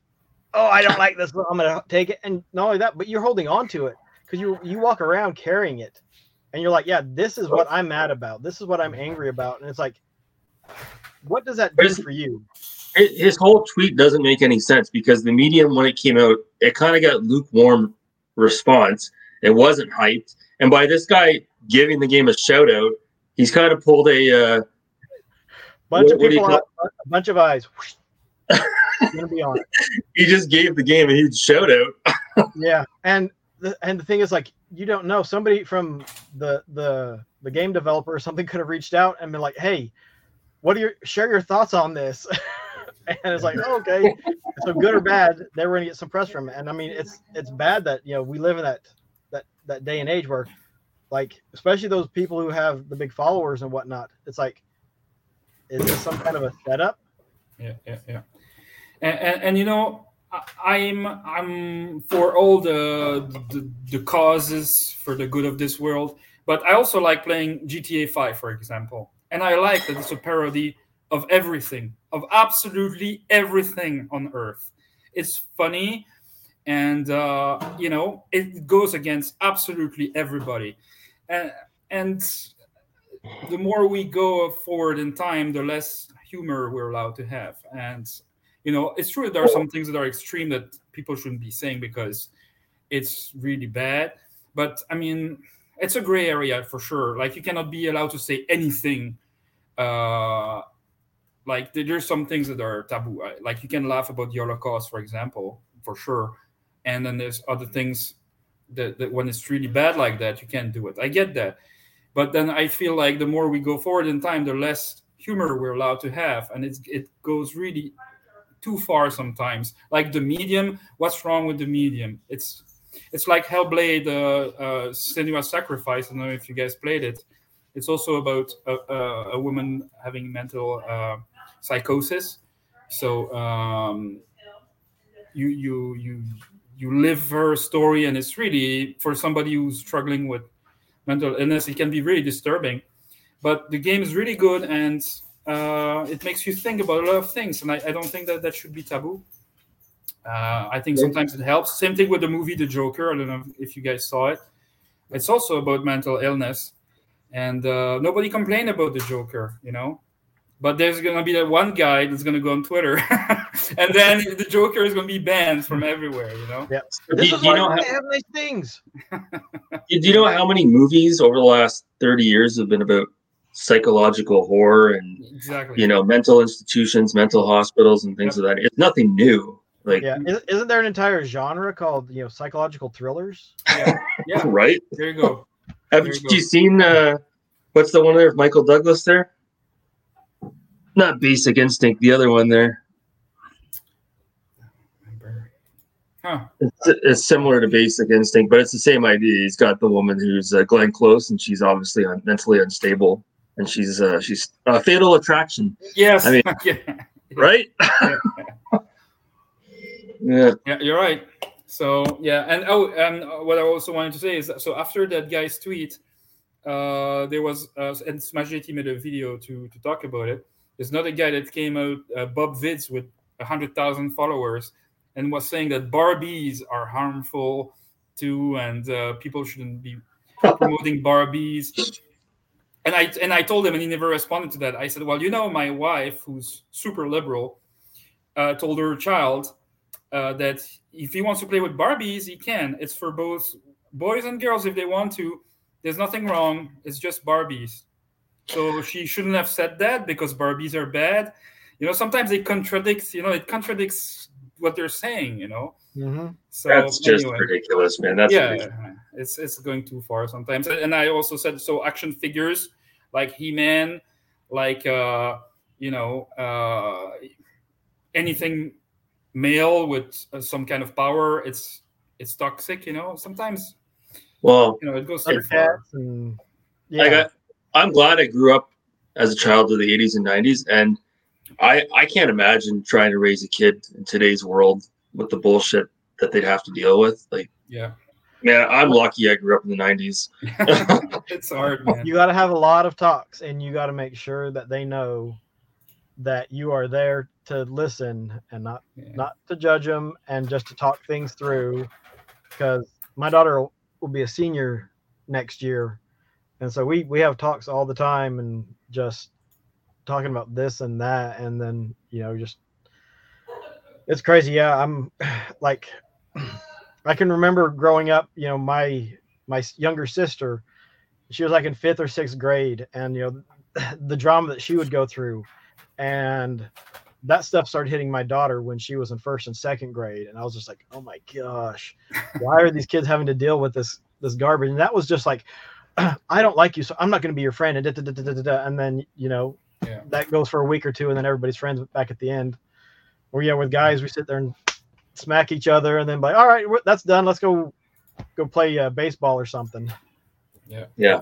oh i don't like this. I'm gonna take it. And not only that but you're holding on to it because you you walk around carrying it. And you're like yeah this is what i'm mad about. This is what i'm angry about. And it's like what does that do for you? His whole tweet doesn't make any sense because the medium when it came out, it kind of got lukewarm response. It wasn't hyped, and by this guy giving the game a shout out, he's kind of pulled a. Uh, bunch What- of what do you people out, a bunch of eyes gonna be on he just gave the game a huge shout out. yeah and the, and the thing is like you don't know somebody from the the the game developer or something could have reached out and been like hey what are your share your thoughts on this and it's like oh, okay. So good or bad they were going to get some press from it. And i mean it's it's bad that you know we live in that that that day and age where like especially those people who have the big followers and whatnot it's like is this some kind of a setup? Yeah yeah yeah. And, and, and you know i'm i'm for all the, the the causes for the good of this world but i also like playing gta 5 for example. And i like that it's a parody of everything of absolutely everything on earth. It's funny and uh, you know it goes against absolutely everybody. And and the more we go forward in time the less humor we're allowed to have. And you know it's true there are some things that are extreme that people shouldn't be saying because it's really bad. But i mean it's a gray area for sure. Like you cannot be allowed to say anything uh like there's some things that are taboo. Like you can laugh about the holocaust for example for sure. And then there's other things that, that when it's really bad like that you can't do it. I get that. But then i feel like the more we go forward in time the less humor we're allowed to have. And it's it goes really too far sometimes. Like the medium what's wrong with the medium? It's it's like hellblade uh, uh sacrifice i don't know if you guys played it. It's also about a, a, a woman having mental uh, psychosis. So um you you you you live her story and it's really for somebody who's struggling with mental illness it can be really disturbing. But the game is really good and uh, it makes you think about a lot of things and i, I don't think that that should be taboo. Uh, i think sometimes it helps. Same thing with the movie the joker. I don't know if you guys saw it. It's also about mental illness and uh, nobody complained about the Joker, you know. But there's gonna be that one guy that's gonna go on Twitter, and then the Joker is gonna be banned from everywhere, you know. Yeah. Do, This do is you why know how, have nice things. do you know how many movies over the last 30 years have been about psychological horror and Exactly. you know mental institutions mental hospitals and things of that it's nothing new like Yeah, Is- isn't there an entire genre called you know psychological thrillers? yeah. right There you go. have There you, you seen uh what's the one there with michael douglas there not basic instinct the other one there Huh. it's, it's similar to basic instinct but it's the same idea he's got the woman who's uh, glenn close and she's obviously un- mentally unstable and she's uh she's uh, fatal attraction Yes. I mean- yeah. right yeah Yeah, you're right. So yeah, and oh, and what I also wanted to say is that, so after that guy's tweet, uh, there was uh, and Smash JT made a video to to talk about it. There's another guy that came out, uh, Bob Vids, with hundred thousand followers, and was saying that Barbies are harmful too, and uh, people shouldn't be promoting Barbies. And I and I told him, and he never responded to that. I said, "Well, you know, my wife, who's super liberal, uh, told her child uh, that if he wants to play with Barbies, he can. It's for both boys and girls if they want to. There's nothing wrong. It's just Barbies. So she shouldn't have said that because Barbies are bad. You know, sometimes it contradicts. You know, it contradicts what they're saying. You know, Mm-hmm. so that's just anyway. ridiculous man that's yeah, ridiculous. it's it's going too far sometimes. And I also said so action figures like He-Man, like uh, you know, uh, anything male with uh, some kind of power, it's it's toxic. You know, sometimes well you know it goes too far. Thundercats and yeah, I got, I'm glad I grew up as a child of the 80s and 90s, and I I can't imagine trying to raise a kid in today's world with the bullshit that they'd have to deal with. Like, Yeah, man, I'm lucky I grew up in the 90s. it's hard, man. you got to have a lot of talks, and you got to make sure that they know that you are there to listen and not Yeah. not to judge them and just to talk things through. Because my daughter will, will be a senior next year, and so we we have talks all the time and just talking about this and that, and then you know just it's crazy. Yeah, I'm like I can remember growing up. You know, my my younger sister, she was like in fifth or sixth grade, and you know the drama that she would go through, and that stuff started hitting my daughter when she was in first and second grade, and I was just like, oh my gosh, why are these kids having to deal with this this garbage? And that was just like, I don't like you, so I'm not going to be your friend, and da, da, da, da, da, da. and then you know Yeah. that goes for a week or two, and then everybody's friends back at the end. Or yeah, with guys, we sit there and smack each other, and then be like, all right, that's done. Let's go go play uh, baseball or something. Yeah. Yeah.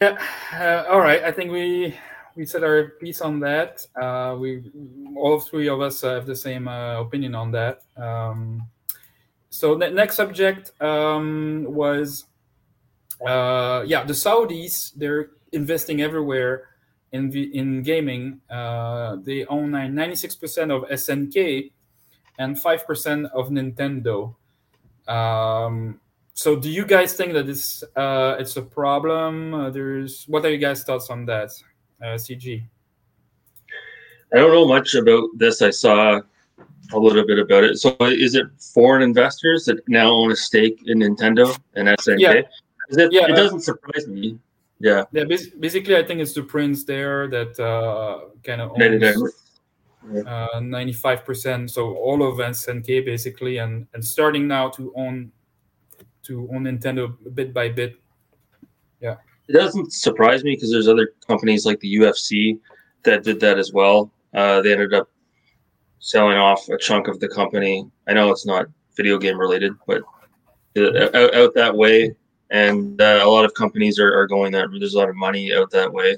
Yeah. Uh, all right. I think we we said our piece on that. Uh, we all three of us have the same uh, opinion on that. Um, so the next subject um, was uh, yeah the Saudis. They're investing everywhere in the, in gaming. Uh, they own ninety six percent of SNK and five percent of Nintendo. Um, so, do you guys think that it's uh, it's a problem? Uh, there's what are you guys' thoughts on that, uh, CG? I don't know much about this. I saw a little bit about it. So, is it foreign investors that now own a stake in Nintendo and SNK? Yeah. It, Yeah, it uh, doesn't surprise me. Yeah. Yeah, basically, I think it's the prince there that uh, kind of owns ninety five percent. So all of SNK basically, and and starting now to own to own Nintendo bit by bit. Yeah. It doesn't surprise me because there's other companies like the UFC that did that as well. Uh, they ended up selling off a chunk of the company. I know it's not video game related, but uh, out, out that way. And uh, a lot of companies are, are going that. There's a lot of money out that way.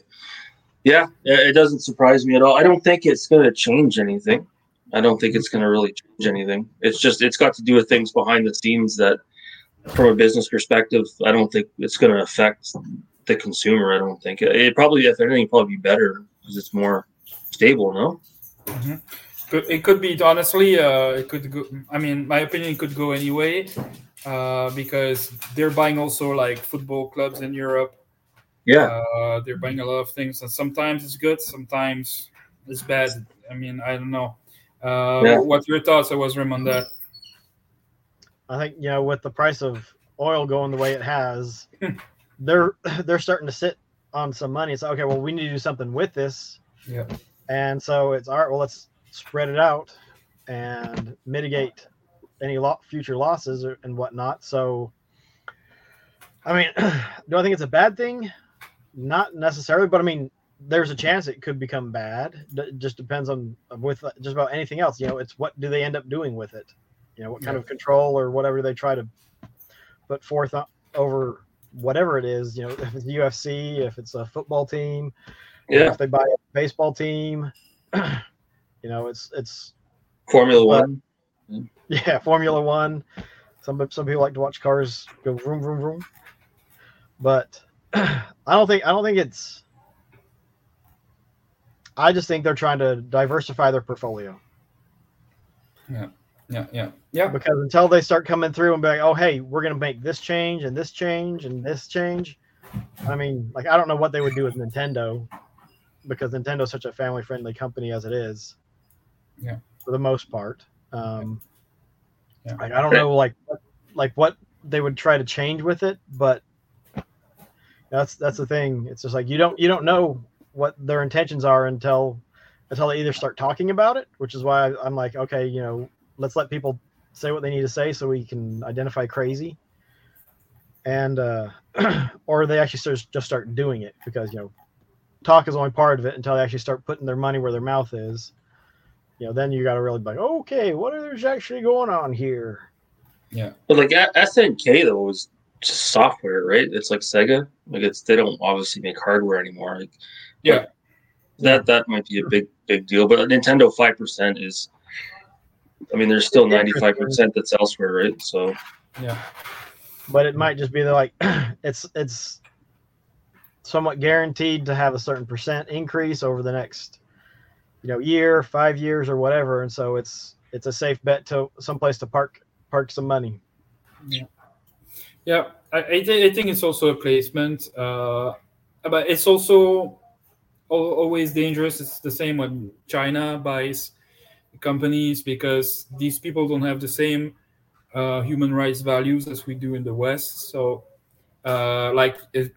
Yeah, it doesn't surprise me at all. I don't think it's going to change anything. I don't think it's going to really change anything. It's just it's got to do with things behind the scenes that, from a business perspective, I don't think it's going to affect the consumer. I don't think it, it probably, if anything, probably be better because it's more stable. No, Could- It could be honestly. Uh, it could go. I mean, my opinion could go anyway. Uh, because they're buying also like football clubs in Europe. Yeah. Uh, they're buying a lot of things, and sometimes it's good, sometimes it's bad. I mean, I don't know. Uh, Yeah. What's your thoughts? Owazrim on that. I think you know with the price of oil going the way it has, they're they're starting to sit on some money. It's okay. Well, we need to do something with this. Yeah. And so it's all right. Well, let's spread it out and mitigate any lo- future losses or, and whatnot. So, I mean, do I think it's a bad thing? Not necessarily, but I mean, there's a chance it could become bad. It just depends on with uh, just about anything else. You know, it's what do they end up doing with it? You know, what kind Yeah. of control or whatever they try to put forth uh, over whatever it is. You know, if it's UFC, if it's a football team, Yeah. if they buy a baseball team, you know, it's it's Formula But- One. yeah, Formula One. Some some people like to watch cars go vroom vroom vroom, but I don't think I don't think it's. I just think they're trying to diversify their portfolio Yeah, yeah, yeah. because until they start coming through and be like, oh hey, we're gonna make this change and this change and this change. I mean, like I don't know what they would do with Nintendo because Nintendo's such a family friendly company as it is. Yeah. For the most part. Um, Yeah. Like I don't know, like like what they would try to change with it, but that's that's the thing. It's just like you don't you don't know what their intentions are until until they either start talking about it, which is why I'm like, okay, you know, let's let people say what they need to say so we can identify crazy, and uh, or they actually start, just start doing it because you know, talk is only part of it until they actually start putting their money where their mouth is. You know, then you got to really be like, okay, what is actually going on here? Yeah. But like SNK though was just software, right? It's like Sega. Like it's they don't obviously make hardware anymore. Like Yeah. that that might be a big big deal. But Nintendo five percent is. I mean, there's still ninety five percent that's elsewhere, right? So Yeah. but it might just be that like it's it's somewhat guaranteed to have a certain percent increase over the next you know year five years or whatever and so it's it's a safe bet to someplace to park park some money Yeah, I, I, thi- I think it's also a placement, uh, but it's also always dangerous. It's the same when China buys companies because these people don't have the same uh, human rights values as we do in the West. So, uh, like if,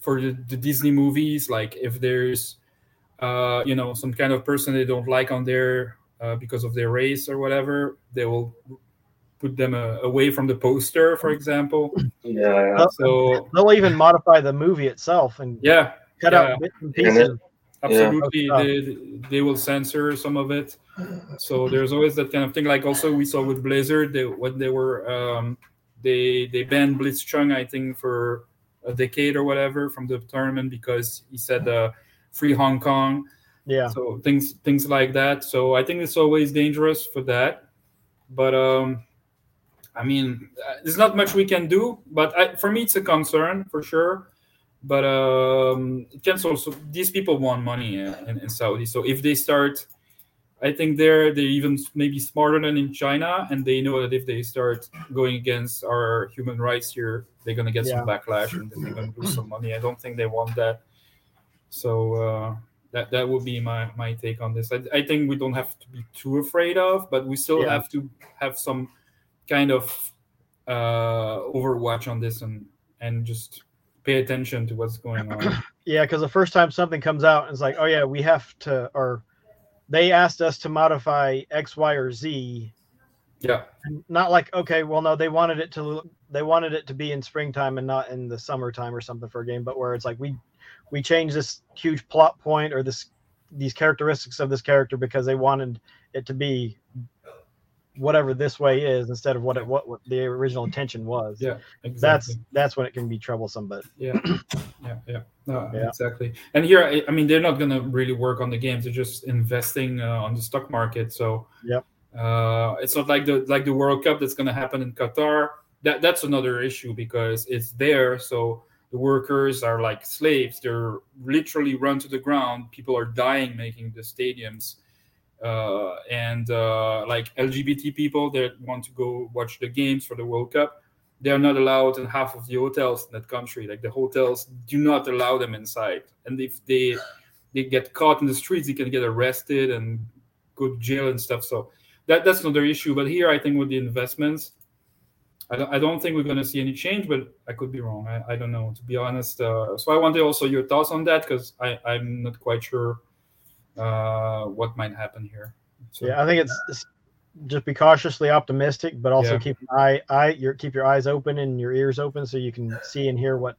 for the, the Disney movies, like if there's uh, you know some kind of person they don't like on there uh, because of their race or whatever, they will put them uh, away from the poster, for example. yeah, Oh. So they'll even modify the movie itself and yeah, cut yeah. out bits and And pieces it- absolutely, Yeah. they, they will censor some of it. So there's always that kind of thing. Like also we saw with Blizzard, they, when they were um, they they banned Blitzchung, I think, for a decade or whatever from the tournament because he said uh, free Hong Kong. yeah So things things like that. So I think it's always dangerous for that. But um, I mean, uh, there's not much we can do. But I, for me, it's a concern for sure. But um, it can also these people want money in, in, Saudi. So if they start, I think they're they're even maybe smarter than in China, and they know that if they start going against our human rights here, they're gonna get some backlash and then they're gonna lose some money. I don't think they want that. So uh, that that would be my my take on this. I, I think we don't have to be too afraid of, but we still Yeah. have to have some kind of uh, overwatch on this and and just pay attention to what's going on. yeah because the first time something comes out it's like oh yeah we have to or they asked us to modify x y or z yeah, not like okay well no they wanted it to they wanted it to be in springtime and not in the summertime or something for a game but where it's like we we changed this huge plot point or this these characteristics of this character because they wanted it to be whatever this way is instead of what it what, what the original intention was yeah, that's exactly. that's when it can be troublesome but yeah, yeah, yeah. No, Yeah. exactly. And here, I, I mean, they're not gonna really work on the games. They're just investing uh, on the stock market. So Yep. uh, it's not like the like the World Cup that's gonna happen in Qatar. That that's another issue because it's there. So the workers are like slaves. They're literally run to the ground. People are dying making the stadiums. Uh, and uh, like LGBT people that want to go watch the games for the World Cup, they are not allowed in half of the hotels in that country. Like the hotels do not allow them inside, and if they they get caught in the streets, they can get arrested and go to jail and stuff. So that that's another issue. But here, I think with the investments, I don't, I don't think we're going to see any change, but I could be wrong. I, I don't know, to be honest. Uh, so I wanted also your thoughts on that because I'm not quite sure uh, what might happen here. So. Yeah, I think it's, it's, just be cautiously optimistic, but also yeah. keep an eye, eye your keep your eyes open and your ears open so you can see and hear what.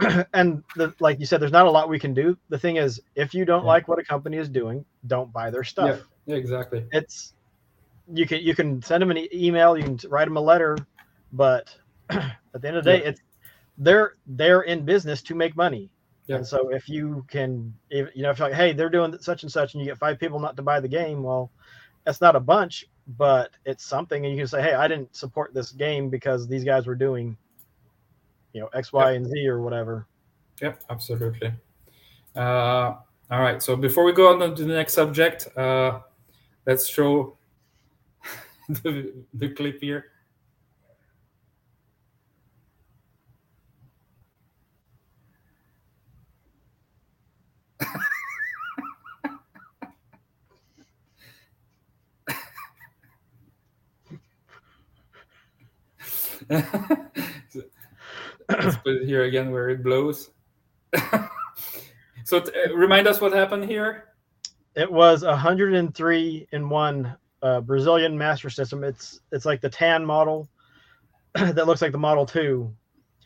and the, like you said, there's not a lot we can do. The thing is, if you don't yeah. like what a company is doing, don't buy their stuff. Yeah, yeah exactly. It's you can you can send them an email, you can write them a letter, but at the end of the day, yeah. it's they're they're in business to make money. Yeah. And so if you can, if, you know, if you're like, hey, they're doing such and such, and you get five people not to buy the game, well, that's not a bunch, but it's something, and you can say, hey, I didn't support this game because these guys were doing, you know, X, Y, yep. and Z or whatever. Yep, absolutely. Uh, all right. So before we go on to the next subject, uh, let's show the, the clip here. Let's put it here again where it blows. so, t- uh, remind us what happened here. It was 103 in one uh, Brazilian master system. It's it's like the tan model that looks like the Model Two.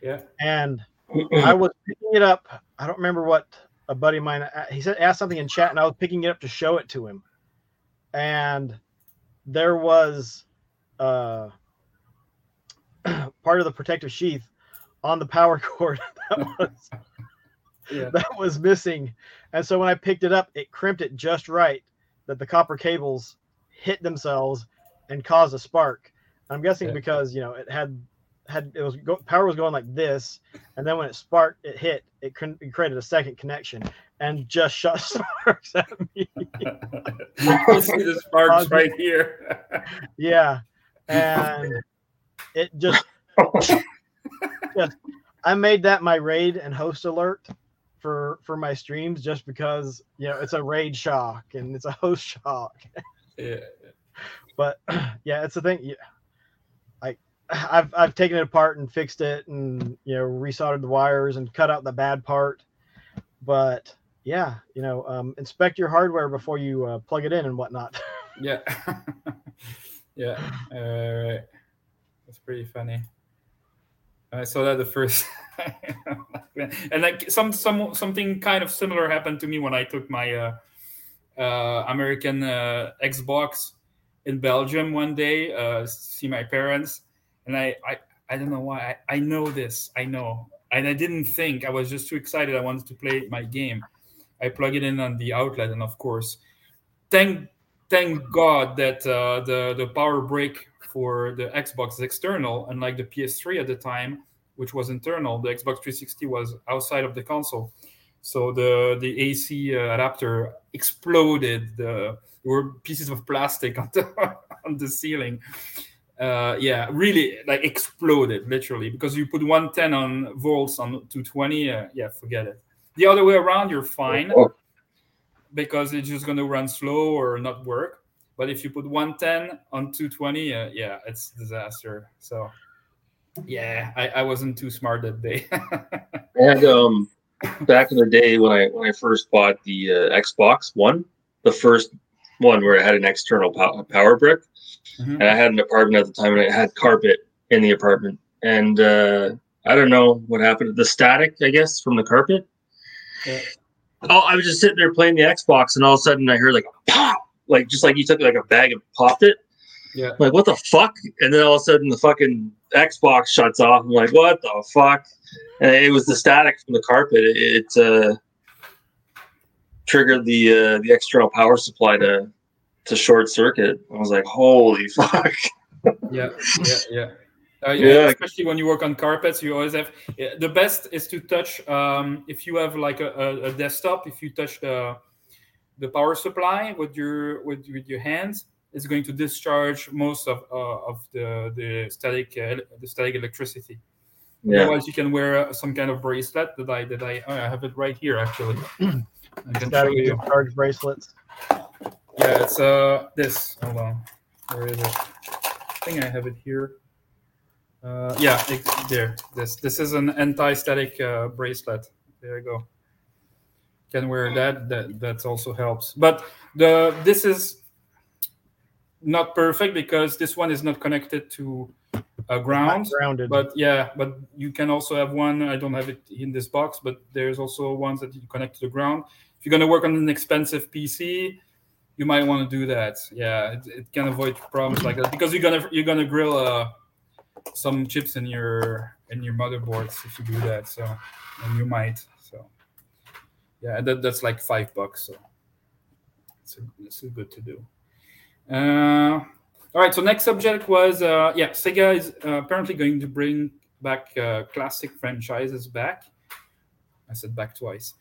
Yeah. And I was picking it up. I don't remember what a buddy of mine. Uh, he said asked something in chat, and I was picking it up to show it to him. And there was uh, part of the protective sheath on the power cord that was yeah. that was missing. And so when I picked it up, it crimped it just right that the copper cables hit themselves and caused a spark. I'm guessing yeah. because you know it had had it was go, power was going like this, and then when it sparked, it hit. It, it created a second connection and just shot sparks at me. you see the sparks right here. yeah, and it just, just I made that my raid and host alert for for my streams just because you know it's a raid shock and it's a host shock. yeah. But yeah, it's a thing. Yeah, I I've I've taken it apart and fixed it and you know resoldered the wires and cut out the bad part. But yeah, you know, um, inspect your hardware before you uh, plug it in and whatnot. yeah. yeah. Uh, it's pretty funny. I saw that the first, and like some some something kind of similar happened to me when I took my uh, uh, American uh, Xbox in Belgium one day, uh, see my parents, and I, I I don't know why. I, I know this. I know, and I didn't think. I was just too excited. I wanted to play my game. I plug it in on the outlet, and of course, thank thank God that uh, the the power break for the Xbox is external, unlike the PS3 at the time, which was internal. The Xbox 360 was outside of the console. So the the AC uh, adapter exploded. The, there were pieces of plastic on the on the ceiling. Uh, yeah, really like exploded literally because you put 110 on volts on 220. Uh, yeah, forget it. The other way around, you're fine because it's just going to run slow or not work. But if you put 110 on 220, uh, yeah, it's disaster. So yeah, I, I wasn't too smart that day. and um, back in the day when I when I first bought the uh, Xbox One, the first one where it had an external pow- power brick, mm-hmm. and I had an apartment at the time, and it had carpet in the apartment, and uh, I don't know what happened. The static, I guess, from the carpet. Yeah. Oh, I was just sitting there playing the Xbox, and all of a sudden I heard like a pop, like just like you took like a bag and popped it. Yeah. like what the fuck? And then all of a sudden the fucking Xbox shuts off. I'm like, what the fuck? And it was the static from the carpet. It, it uh, triggered the uh, the external power supply to to short circuit. I was like, holy fuck. yeah, yeah, yeah. Uh, yeah, yeah, especially when you work on carpets, you always have the best is to touch. Um, if you have like a, a, a desktop, if you touch the the power supply with your with, with your hands it's going to discharge most of uh, of the the static uh, the static electricity. Yeah. Otherwise, you can wear uh, some kind of bracelet that I that I, oh, I have it right here actually. I can show you. discharge bracelets. Yeah, it's uh this. Hold on, where is it? I think I have it here. Uh, yeah, it, there. This this is an anti-static uh, bracelet. There you go. Can wear that. That that also helps. But the this is not perfect because this one is not connected to a ground. Grounded. But yeah, but you can also have one. I don't have it in this box, but there's also ones that you connect to the ground. If you're going to work on an expensive PC, you might want to do that. Yeah, it, it can avoid problems like that because you're gonna you're gonna grill uh, some chips in your in your motherboards if you do that. So, and you might. So, yeah, that, that's like five bucks. So, it's, it's good to do. Uh, all right. So next subject was uh, yeah, Sega is uh, apparently going to bring back uh, classic franchises back. I said back twice.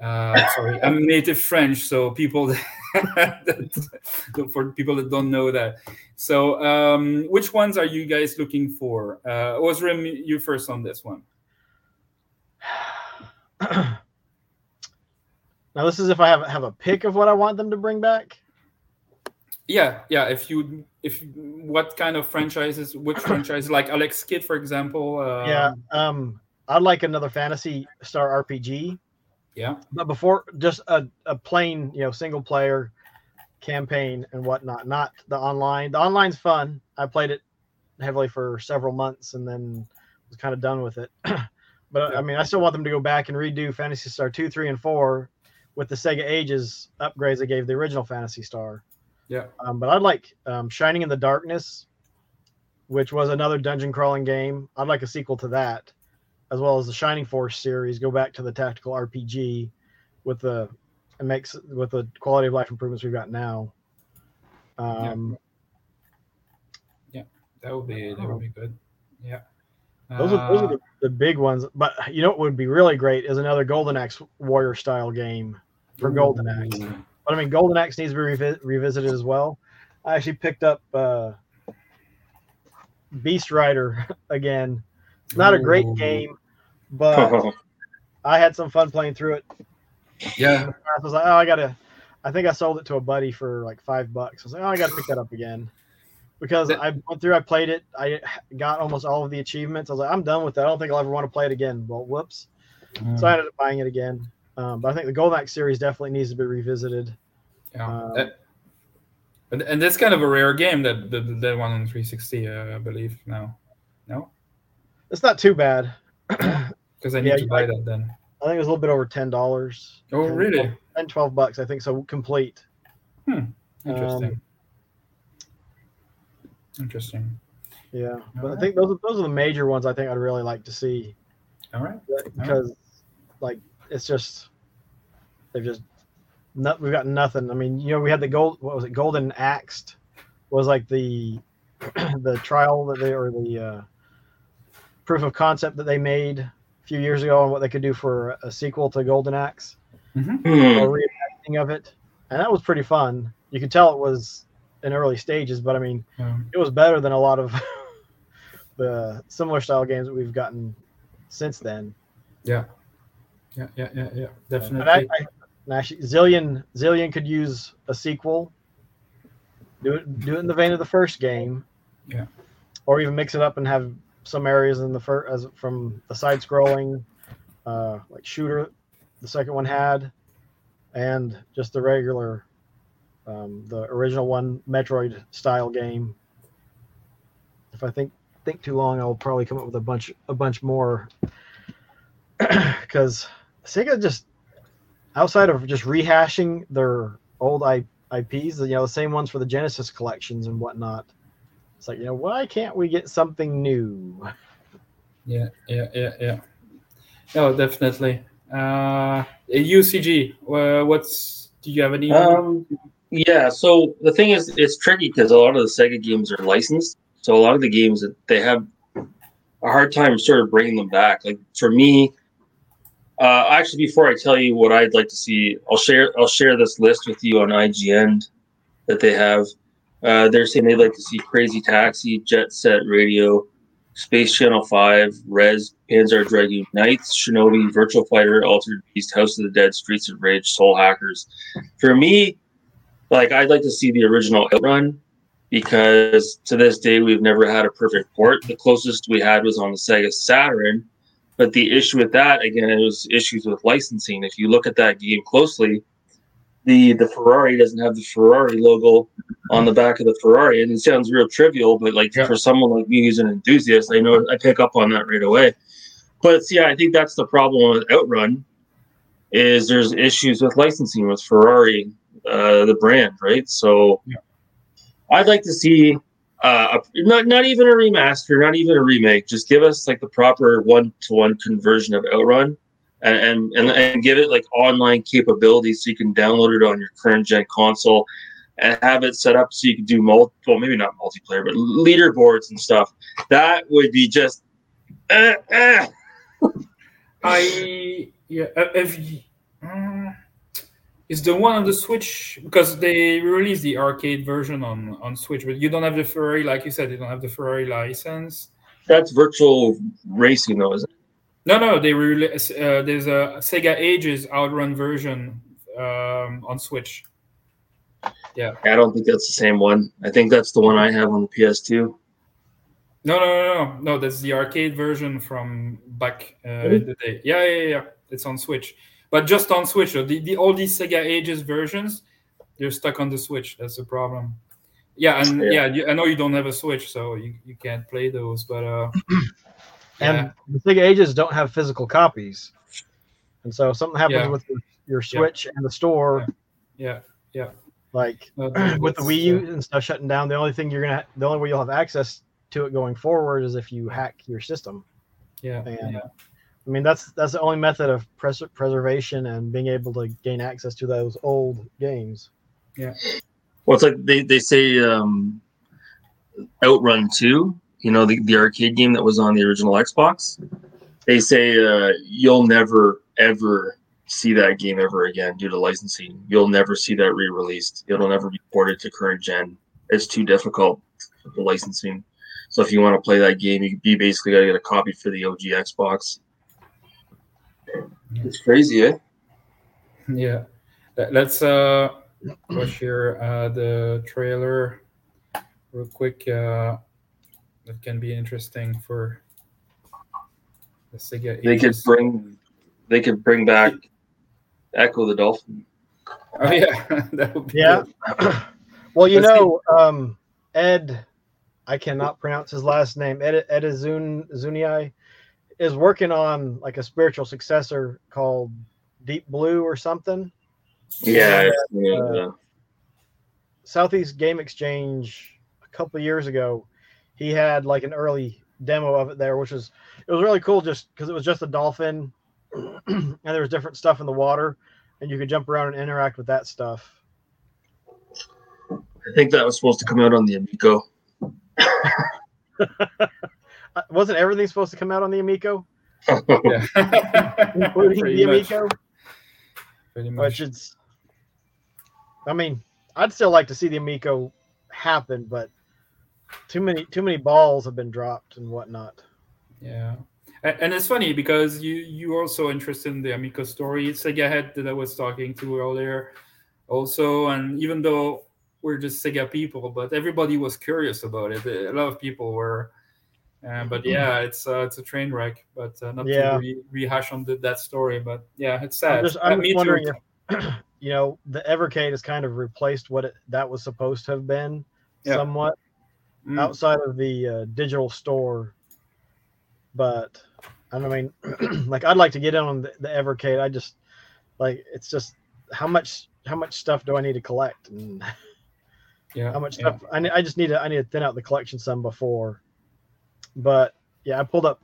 Uh, sorry, I'm native French, so people that, for people that don't know that. So, um, which ones are you guys looking for? Uh, Owazrim, you first on this one. now this is if I have have a pick of what I want them to bring back. Yeah, yeah. If you if what kind of franchises, which franchise, like Alex Kidd, for example. Uh, yeah, um, I'd like another Phantasy Star RPG. Yeah. But before just a, a plain, you know, single player campaign and whatnot, not the online. The online's fun. I played it heavily for several months and then was kind of done with it. but I mean, I still want them to go back and redo Phantasy Star 2, 3, and 4 with the Sega Ages upgrades they gave the original Phantasy Star. Yeah. Um, but I'd like um, Shining in the Darkness, which was another dungeon crawling game. I'd like a sequel to that as well as the Shining Force series, go back to the tactical RPG with the and makes with the quality of life improvements we've got now. Um, yeah. yeah, that would be that would be good. Yeah, those are those are the, the, big ones. But you know what would be really great is another Golden Axe Warrior style game for Golden Axe. But I mean, Golden Axe needs to be revi- revisited as well. I actually picked up uh, Beast Rider again. It's not a great game, but I had some fun playing through it. Yeah. I was like, oh, I gotta. I think I sold it to a buddy for like five bucks. I was like, oh, I gotta pick that up again because I went through, I played it, I got almost all of the achievements. I was like, I'm done with that. I don't think I'll ever want to play it again. Well, whoops. Mm. So I ended up buying it again. Um, but I think the Golden series definitely needs to be revisited. Yeah. Um, that, and, and that's kind of a rare game that the, the one on 360, uh, I believe now. No, it's not too bad. Because I need yeah, to buy that then. I think it was a little bit over ten dollars. Oh, 10, really? 12, 10, 12 bucks, I think so. Complete. Hmm. Interesting. Um, Interesting. Yeah, All but right. I think those are, those are the major ones. I think I'd really like to see. All right. Because, All right. like, it's just they've just not. We've got nothing. I mean, you know, we had the gold. What was it? Golden Axed was like the the trial that they or the uh, proof of concept that they made a few years ago on what they could do for a sequel to Golden Axe mm-hmm. or reimagining of it, and that was pretty fun. You could tell it was in early stages, but I mean, yeah. it was better than a lot of the similar style games that we've gotten since then. Yeah, yeah, yeah, yeah, yeah. definitely. I, I, actually, Zillion Zillion could use a sequel. Do it, do it in the vein of the first game. Yeah. Or even mix it up and have some areas in the first as from the side scrolling uh, like shooter the second one had and just the regular um, the original one metroid style game. If i think think too long i'll probably come up with a bunch a bunch more. Because sega just outside of just rehashing their old I, ips you know the same ones for the genesis collections and whatnot it's like, you know, why can't we get something new? Yeah, yeah, yeah, yeah. No, definitely. Uh, UCG, uh, what's do you have any? Um, yeah, so the thing is, it's tricky because a lot of the Sega games are licensed. So a lot of the games that they have a hard time sort of bringing them back. Like for me, uh, actually, before I tell you what I'd like to see, I'll share I'll share this list with you on IGN that they have. Uh, they're saying they'd like to see Crazy Taxi, Jet Set Radio, Space Channel 5, Rez, Panzer Dragoon NiGHTS, Shinobi, Virtua Fighter, Altered Beast, House of the Dead, Streets of Rage, Soul Hackers. For me, like I'd like to see the original Outrun because to this day we've never had a perfect port. The closest we had was on the Sega Saturn, but the issue with that again it was issues with licensing. If you look at that game closely, the the Ferrari doesn't have the Ferrari logo on the back of the Ferrari, and it sounds real trivial, but like Yeah. for someone like me who's an enthusiast, I know I pick up on that right away. But yeah, I think that's the problem with Outrun is there's issues with licensing with Ferrari, uh, the brand, right? So Yeah. I'd like to see uh, a, not not even a remaster, not even a remake. Just give us like the proper one to one conversion of Outrun, and, and and and give it like online capabilities so you can download it on your current gen console, and have it set up so you can do multiple, well maybe not multiplayer, but leaderboards and stuff. That would be just. Uh, uh. I yeah. uh, If y- uh, is the one on the Switch because they released the arcade version on on Switch, but you don't have the Ferrari, like you said, you don't have the Ferrari license. That's virtual racing, though, isn't it? No, no, they released. Uh, there's a Sega Ages Outrun version um, on Switch. I don't think that's the same one. I think that's the one I have on the PS2. No, no, no, no, no. That's the arcade version from back uh, Really? in the day. Yeah, yeah, yeah. It's on Switch, but just on Switch. though. The, the all these Sega Ages versions, they're stuck on the Switch. That's the problem. Yeah, and Yeah. yeah, you, I know you don't have a Switch, so you, you can't play those. But uh, And yeah, the Sega Ages don't have physical copies, and so if something happens Yeah. with your, your Switch and the store, Yeah, yeah, like uh, with the Wii U uh, and stuff shutting down, the only thing you're gonna, the only way you'll have access to it going forward is if you hack your system. yeah, And yeah, I mean, that's that's the only method of pres- preservation and being able to gain access to those old games. Yeah. Well, it's like they, they say um, Outrun 2, you know, the, the arcade game that was on the original Xbox. They say uh, you'll never, ever see that game ever again due to licensing. You'll never see that re released. It'll never be ported to current gen. It's too difficult with the licensing. So if you want to play that game, you, you basically got to get a copy for the OG Xbox. It's crazy, eh? yeah. Let- Let's uh, watch here uh, the trailer real quick. Uh, that can be interesting for the Sega. They could bring, they could bring back Ecco the Dolphin. Oh yeah, that would be Yeah. good. well, you Let's see. know, um, Ed, I cannot pronounce his last name. Ed Edizun Zuniai is working on like a spiritual successor called Deep Blue or something. Yeah, yeah. Southeast Game Exchange a couple of years ago, he had like an early demo of it there, which was it was really cool just because it was just a dolphin and there was different stuff in the water and you could jump around and interact with that stuff. I think that was supposed to come out on the Amico. Uh, wasn't everything supposed to come out on the Amico, yeah. including Pretty the much, Amico? pretty much. Which it's, I mean, I'd still like to see the Amico happen, but too many too many balls have been dropped and whatnot. Yeah, A- and it's funny because you you are also interested in the Amico story. Sega head that I was talking to earlier, also, and even though we're just Sega people, but everybody was curious about it. A lot of people were. Uh, but yeah, it's uh, it's a train wreck. But uh, not Yeah. to re- rehash on the, that story. But yeah, it's I'm sad. just, Uh, I'm just too. wondering if, you know, the Evercade has kind of replaced what it, that was supposed to have been Yeah. somewhat Mm. outside of the uh, digital store. But I don't mean, like I'd like to get in on the, the Evercade. I just like it's just how much how much stuff do I need to collect and yeah, how much yeah. stuff I, I just need to I need to thin out the collection some before. But yeah, I pulled up.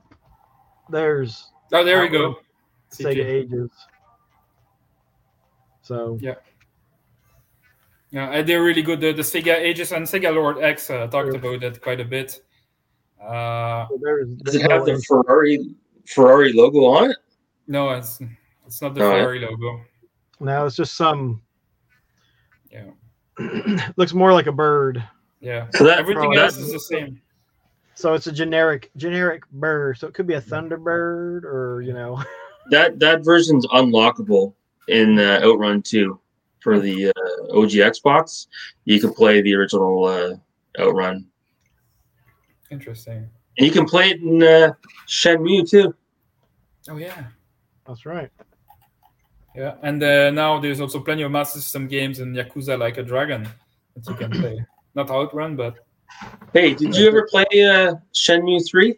There's Oh, there we go. Sega CG. Ages. So Yeah, and they're really good. The, the Sega Ages and Sega Lord X uh, talked Yeah. about that quite a bit. Uh, there's, Does it have the Ferrari Ferrari logo on it? no, it's it's not the All right. Ferrari logo. No, it's just some. Yeah. looks more like a bird. Yeah, So that, everything that- else is the same. So it's a generic generic bird. So it could be a Thunderbird or you know. that that version's unlockable in uh, Outrun 2 for the uh, OG Xbox. You can play the original uh, Outrun, Interesting. and you can play it in uh, Shenmue too. Oh yeah, That's right. yeah. And uh, now there's also plenty of Master System games in Yakuza Like a Dragon that you can play. Not Outrun, but Hey, did you ever play uh, Shenmue 3?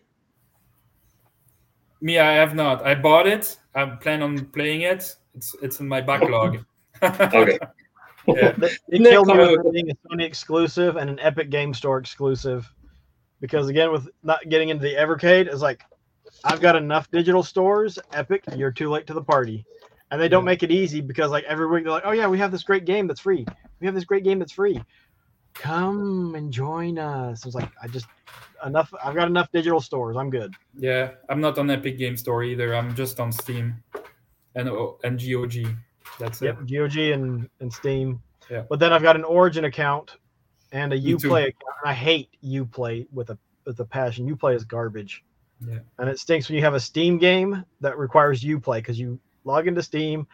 me, I have not. I bought it. I plan on playing it. It's it's in my backlog. Okay. yeah. They Didn't killed me come with being a Sony exclusive and an Epic Game Store exclusive. Because again, with not getting into the Evercade, it's like I've got enough digital stores. Epic, you're too late to the party, and they don't Yeah. make it easy because like every week they're like, oh yeah, we have this great game that's free. We have this great game that's free. Come and join us. It's like I just enough. I've got enough digital stores. I'm good. Yeah, I'm not on Epic Game Store either. I'm just on Steam and oh, and GOG. That's it. Yep, GOG and, and Steam. Yeah. But then I've got an Origin account and a. UPlay account. And I hate UPlay with a with a passion. UPlay is garbage. Yeah. And it stinks when you have a Steam game that requires UPlay because you log into Steam,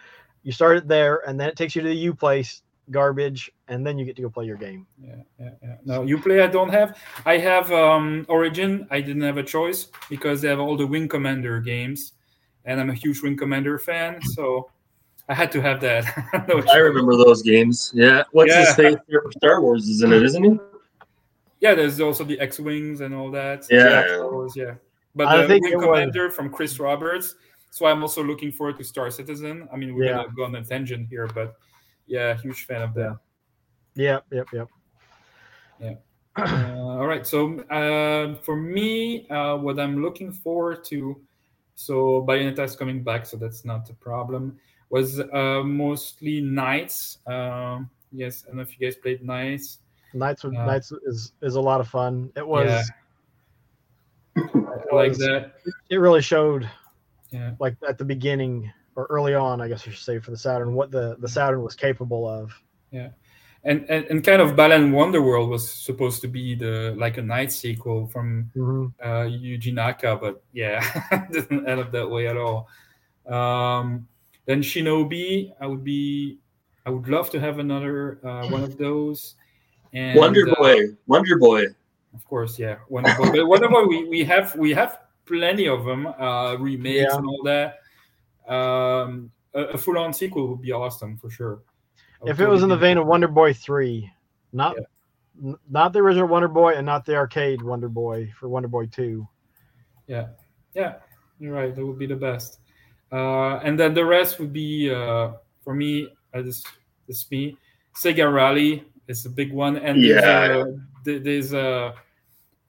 you start it there, and then it takes you to the UPlay garbage, and then you get to go play your game. Yeah, yeah, yeah. No, Uplay I don't have. I have um, Origin. I didn't have a choice because they have all the Wing Commander games, and I'm a huge Wing Commander fan, so I had to have that. No I remember those games. Yeah. What's Yeah. his face? Star Wars is in it, isn't he? Yeah, there's also the X Wings and all that. Yeah. Star Wars, yeah. But I the think Wing it was- Commander from Chris Roberts. So I'm also looking forward to Star Citizen. I mean, we're Yeah. gonna go on a tangent here, but yeah, huge fan of that. Yep, yep, yep. uh, all right. So uh, for me, uh, what I'm looking forward to, so Bayonetta is coming back, so that's not a problem. Was uh, mostly NiGHTS. Um, yes, I don't know if you guys played NiGHTS. NiGHTS with NiGHTS is is a lot of fun. It was. Yeah. I like was- that. It really showed Yeah. like at the beginning or early on, I guess you should say, for the Saturn, what the the Saturn was capable of. Yeah. And, and and kind of Balan Wonderworld was supposed to be the like a night sequel from Mhm. uh, Yuji Naka, but yeah, didn't end up that way at all. Um, then Shinobi, I would be, I would love to have another uh, one of those. And, Wonder uh, Boy. Wonder Boy. of course, yeah, Wonder Boy. but Wonder Boy, we, we have we have plenty of them, uh, remakes Yeah. and all that. Um, a, a full-on sequel would be awesome for sure. If it was in the vein of Wonder Boy three, not n- not the original Wonder Boy and not the arcade Wonder Boy for Wonder Boy two. Yeah, yeah, you're right. That would be the best. Uh, and then the rest would be uh, for me. Uh, this this me. Sega Rally is a big one, and Yeah. there's, a, there's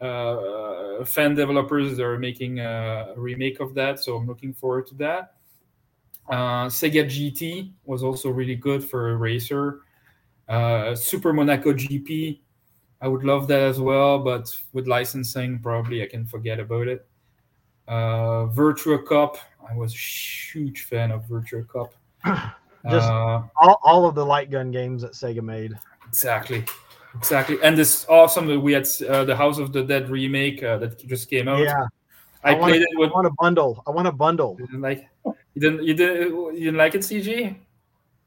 uh, fan developers that are making a remake of that. So I'm looking forward to that. Uh, Sega GT was also really good for a racer. Uh, Super Monaco GP, I would love that as well, but with licensing, probably I can forget about it. Uh, Virtua Cop, I was a huge fan of Virtua Cop. Just- Uh, All, all of the light gun games that Sega made. exactly, exactly. And this awesome that we had uh, the House of the Dead remake uh, that just came out. Yeah, I, I wanna- played it I want a bundle. I want a bundle. You didn't like? You didn't? You didn't? You didn't like it, CG?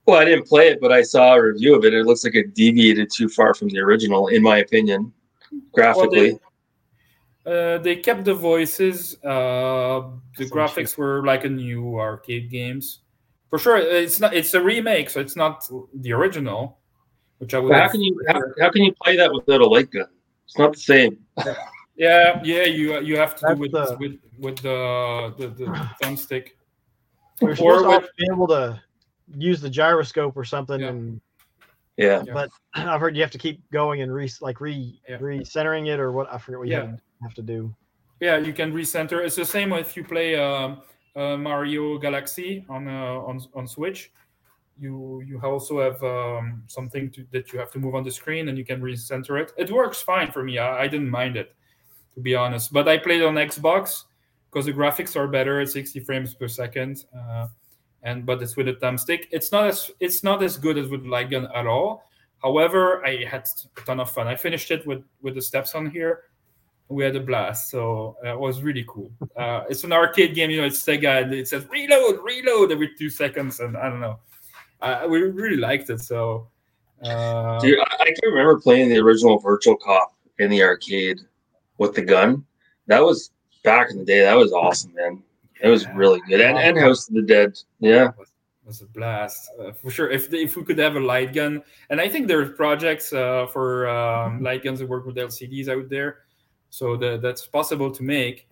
Well, I didn't play it, but I saw a review of it. It looks like it deviated too far from the original, in my opinion, graphically. Uh, they kept the voices. Uh, the Some graphics were like a new arcade games. For sure, it's not. It's a remake, so it's not the original, which I would. How can you how, how can you play that without a light gun? It's not the same. Yeah, yeah. You you have to That's do with the- with with the the, the thumbstick. You're Or supposed to with- also be able to use the gyroscope or something, Yeah. and Yeah. Yeah. but I've heard you have to keep going and re like re Yeah. re-centering it or what I forget what you Yeah. Have, to do. Yeah, you can recenter. It's the same if you play um, uh, Mario Galaxy on uh, on on Switch. You you also have um, something to, that you have to move on the screen, and you can recenter it. It works fine for me. I, I didn't mind it, to be honest. But I played on Xbox because the graphics are better at 60 frames per second, uh, and but it's with a thumbstick. It's not as it's not as good as with light gun at all, However, I had a ton of fun. I finished it with with the steps on here. We had a blast, so uh, it was really cool. Uh, it's an arcade game, you know. It's Sega, and it says reload, reload every two seconds, and I don't know. Uh, we really liked it. So, uh, Dude, I, can remember playing the original Virtua Cop in the arcade with the gun. That was back in the day. That was awesome, man. It was Yeah. really good. And, and House of the Dead. Yeah. was a blast uh, for sure. If if we could have a light gun, and I think there's projects uh, for um, light guns that work with LCDs out there, so that that's possible to make.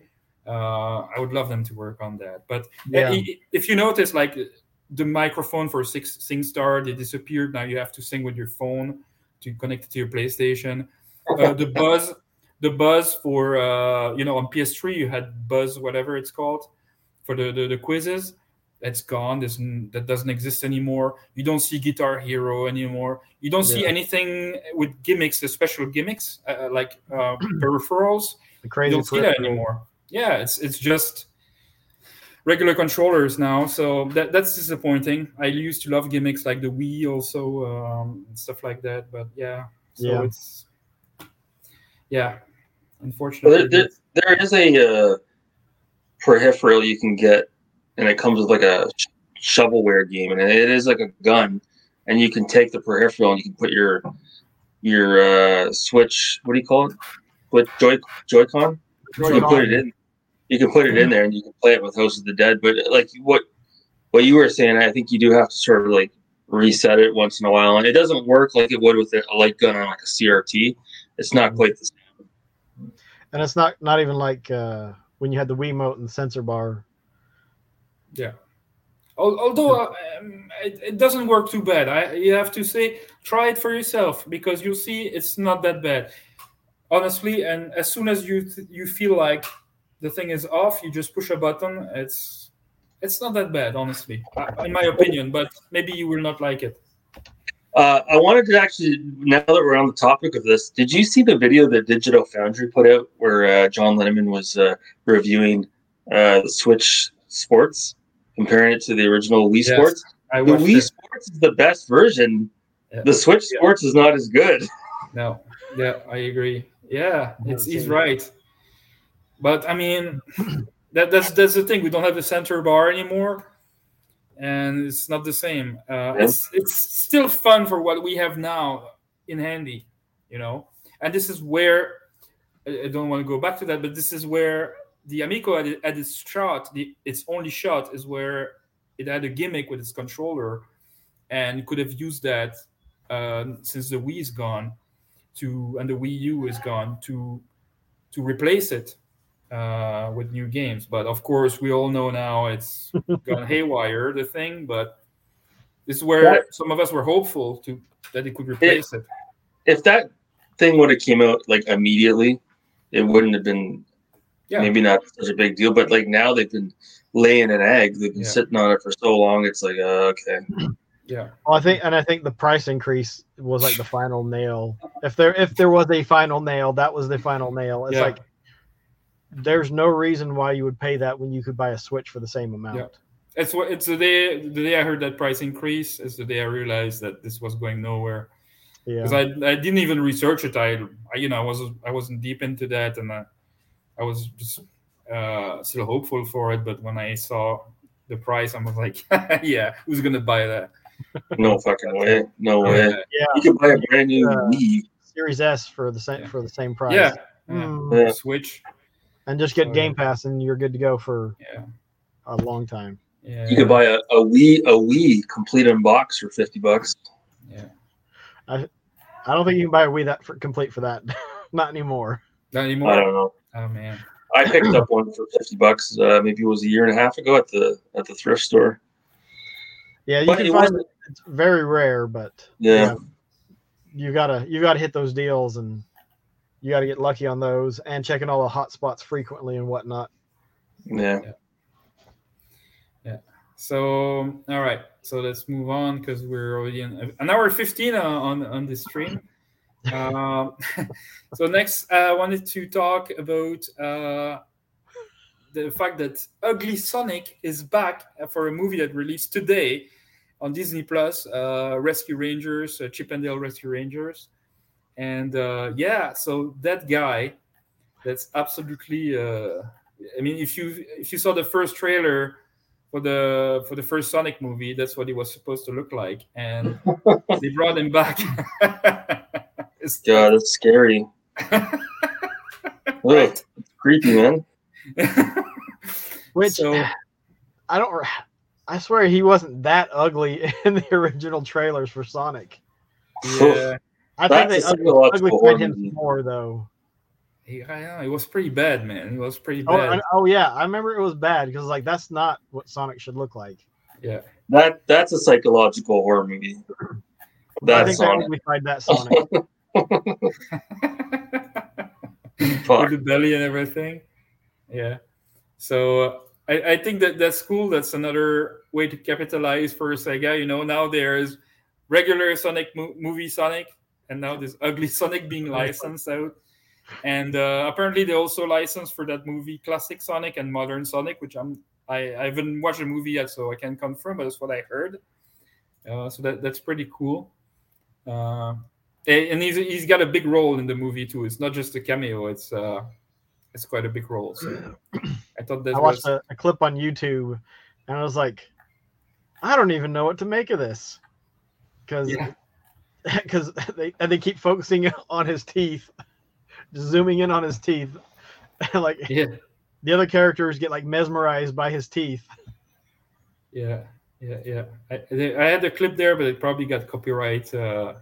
Uh, I would love them to work on that. But uh, Yeah. if you notice, like the microphone for Six SingStar, they disappeared. Now you have to sing with your phone to connect it to your PlayStation. Uh, the buzz, the buzz for uh, you know on PS3 you had Buzz, whatever it's called, for the the, the quizzes. That's gone. There's, that doesn't exist anymore. You don't see Guitar Hero anymore. You don't see anything with gimmicks, the special gimmicks uh, like uh, peripherals The you crazy don't see that anymore. Yeah, it's it's just regular controllers now. So that that's disappointing. I used to love gimmicks like the Wii also um, and stuff like that. But yeah, so Yeah. it's yeah, Well, unfortunately. there, there, there is a uh, peripheral you can get, and it comes with like a shovelware game, and it is like a gun, and you can take the peripheral and you can put your your uh, Switch. What do you call it? Put Joy Joy-Con. You can put it in. You can put it in there, and you can play it with House of the Dead. But like what what you were saying, I think you do have to sort of like reset it once in a while, and it doesn't work like it would with a light gun on like a CRT. It's not quite the same. and it's not not even like uh, when you had the Wiimote and the sensor bar. Yeah. Although uh, um, it, it doesn't work too bad, I you have to say try it for yourself because you'll see it's not that bad, honestly. And as soon as you th- you feel like the thing is off, you just push a button. It's it's not that bad, honestly, uh, in my opinion. But maybe you will not like it. Uh, I wanted to actually, now that we're on the topic of this, did you see the video that Digital Foundry put out where uh, John Linneman was uh, reviewing uh, the Switch Sports, comparing it to the original Wii Yes, Sports? I The Wii it. Sports is the best version. Yeah. The Switch Yeah. Sports is not as good. No, yeah, I agree. Yeah, Yeah, it's he's right. But I mean, that that's that's the thing. We don't have the sensor bar anymore, and it's not the same. Uh, It's it's still fun for what we have now in handy, you know. And this is where I I don't want to go back to that, but this is where the Amico at, it- at its shot, the its only shot is where it had a gimmick with its controller, and could have used that uh, since the Wii is gone to and the Wii U is gone to to replace it uh, with new games. But of course, we all know now it's gone haywire the thing. But this is where Yeah. some of us were hopeful to that it could replace it. If that thing would have came out like immediately, it wouldn't have been Yeah. maybe not such a big deal. But like now they've been laying an egg. They've been Yeah. sitting on it for so long. It's like, uh, okay. Yeah, Well, I think, and I think the price increase was like the final nail. If there, if there was a final nail, that was the final nail. It's Yeah. like there's no reason why you would pay that when you could buy a Switch for the same amount. Yeah. it's what it's the day the day I heard that price increase is the day I realized that this was going nowhere. Yeah. because I, I didn't even research it. I, I you know I was I wasn't deep into that, and I, I was just uh, still hopeful for it. But when I saw the price, I was like, yeah, who's gonna buy that? No fucking way. No way. yeah. You could buy a brand new Uh, Wii. Series S for the same Yeah. for the same price. Yeah, yeah. Mm. Yeah. Switch. And just get So, Game Pass, and you're good to go for Yeah, a long time. yeah. You could buy a, a Wii a Wii complete in box for fifty bucks. Yeah, I I don't think you can buy a Wii that for complete for that. Not anymore. not I anymore. don't know. Oh man. I picked up one for fifty bucks. Uh, maybe it was a year and a half ago at the at the thrift store. Yeah, you But can it find it. It's very rare, but Yeah. you gotta you gotta hit those deals, and you gotta get lucky on those, and checking all the hot spots frequently and whatnot. Yeah. Yeah. So all right, so let's move on because we're already in an hour fifteen uh, on on this stream. Um, so next, I wanted to talk about uh, the fact that Ugly Sonic is back for a movie that released today, on Disney Plus, uh, Rescue Rangers, uh, Chip and Dale Rescue Rangers, and uh, yeah, so that guy, that's absolutely. Uh, I mean, if you if you saw the first trailer for the for the first Sonic movie, that's what he was supposed to look like, and they brought him back. It's- God, that's scary. Right. Ugh, it's creepy, man. Which so I don't. I swear he wasn't that ugly in the original trailers for Sonic. yeah, I That's think a they ugly, psychological horror him more though. he, I know, it was pretty bad, man. It was pretty Oh, bad. and- oh yeah, I remember it was bad because like that's not what Sonic should look like. yeah. That that's a psychological horror movie. I That's think they Sonic. uglified that Sonic. With the belly and everything. Yeah. So uh, I, I think that that's cool. That's another way to capitalize for Sega. You know, now there's regular Sonic mo- movie Sonic, and now this ugly Sonic being licensed out. And uh, apparently they also licensed for that movie classic Sonic and modern Sonic, which I'm I, I haven't watched the movie yet, so I can't confirm, but that's what I heard. Uh, so that that's pretty cool. Uh, and he's, he's got a big role in the movie too. It's not just a cameo. It's uh, it's quite a big role. So I thought that I was watched a, a clip on YouTube, and I was like, I don't even know what to make of this, because Yeah. because they and they keep focusing on his teeth, just zooming in on his teeth, like yeah, the other characters get like mesmerized by his teeth. yeah, yeah, yeah. I, I had the clip there, but it probably got copyright uh,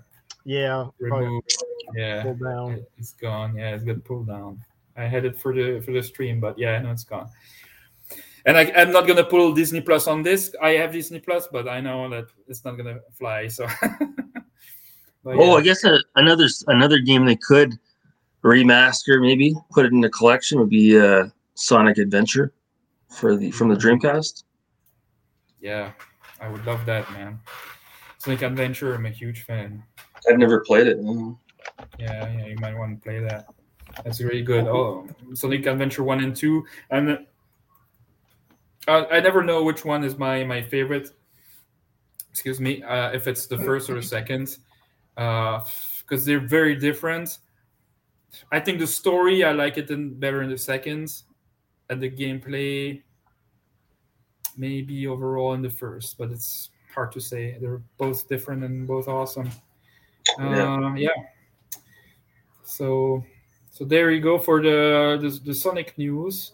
Yeah, removed. Yeah, pulled down. it- it's gone. Yeah, it's got pulled down. I had it for the for the stream, but yeah, no, it's gone. And I, I'm not gonna pull Disney Plus on this. I have Disney Plus, but I know that it's not gonna fly. So. But Oh, yeah. I guess a, another another game they could remaster, maybe put it in the collection would be uh, Sonic Adventure for the from the Dreamcast. Yeah, I would love that, man. Sonic Adventure, I'm a huge fan. I've never played it. no. Yeah, yeah, you might want to play that. That's really good. Oh, Sonic Adventure one and two, and uh, I never know which one is my my favorite. Excuse me, uh, if it's the first or the second, because they're very different. I think the story I like it in, better in the second, and the gameplay maybe overall in the first, but it's hard to say. They're both different and both awesome. Yeah. Uh, yeah. So, so there you go for the the, the Sonic news.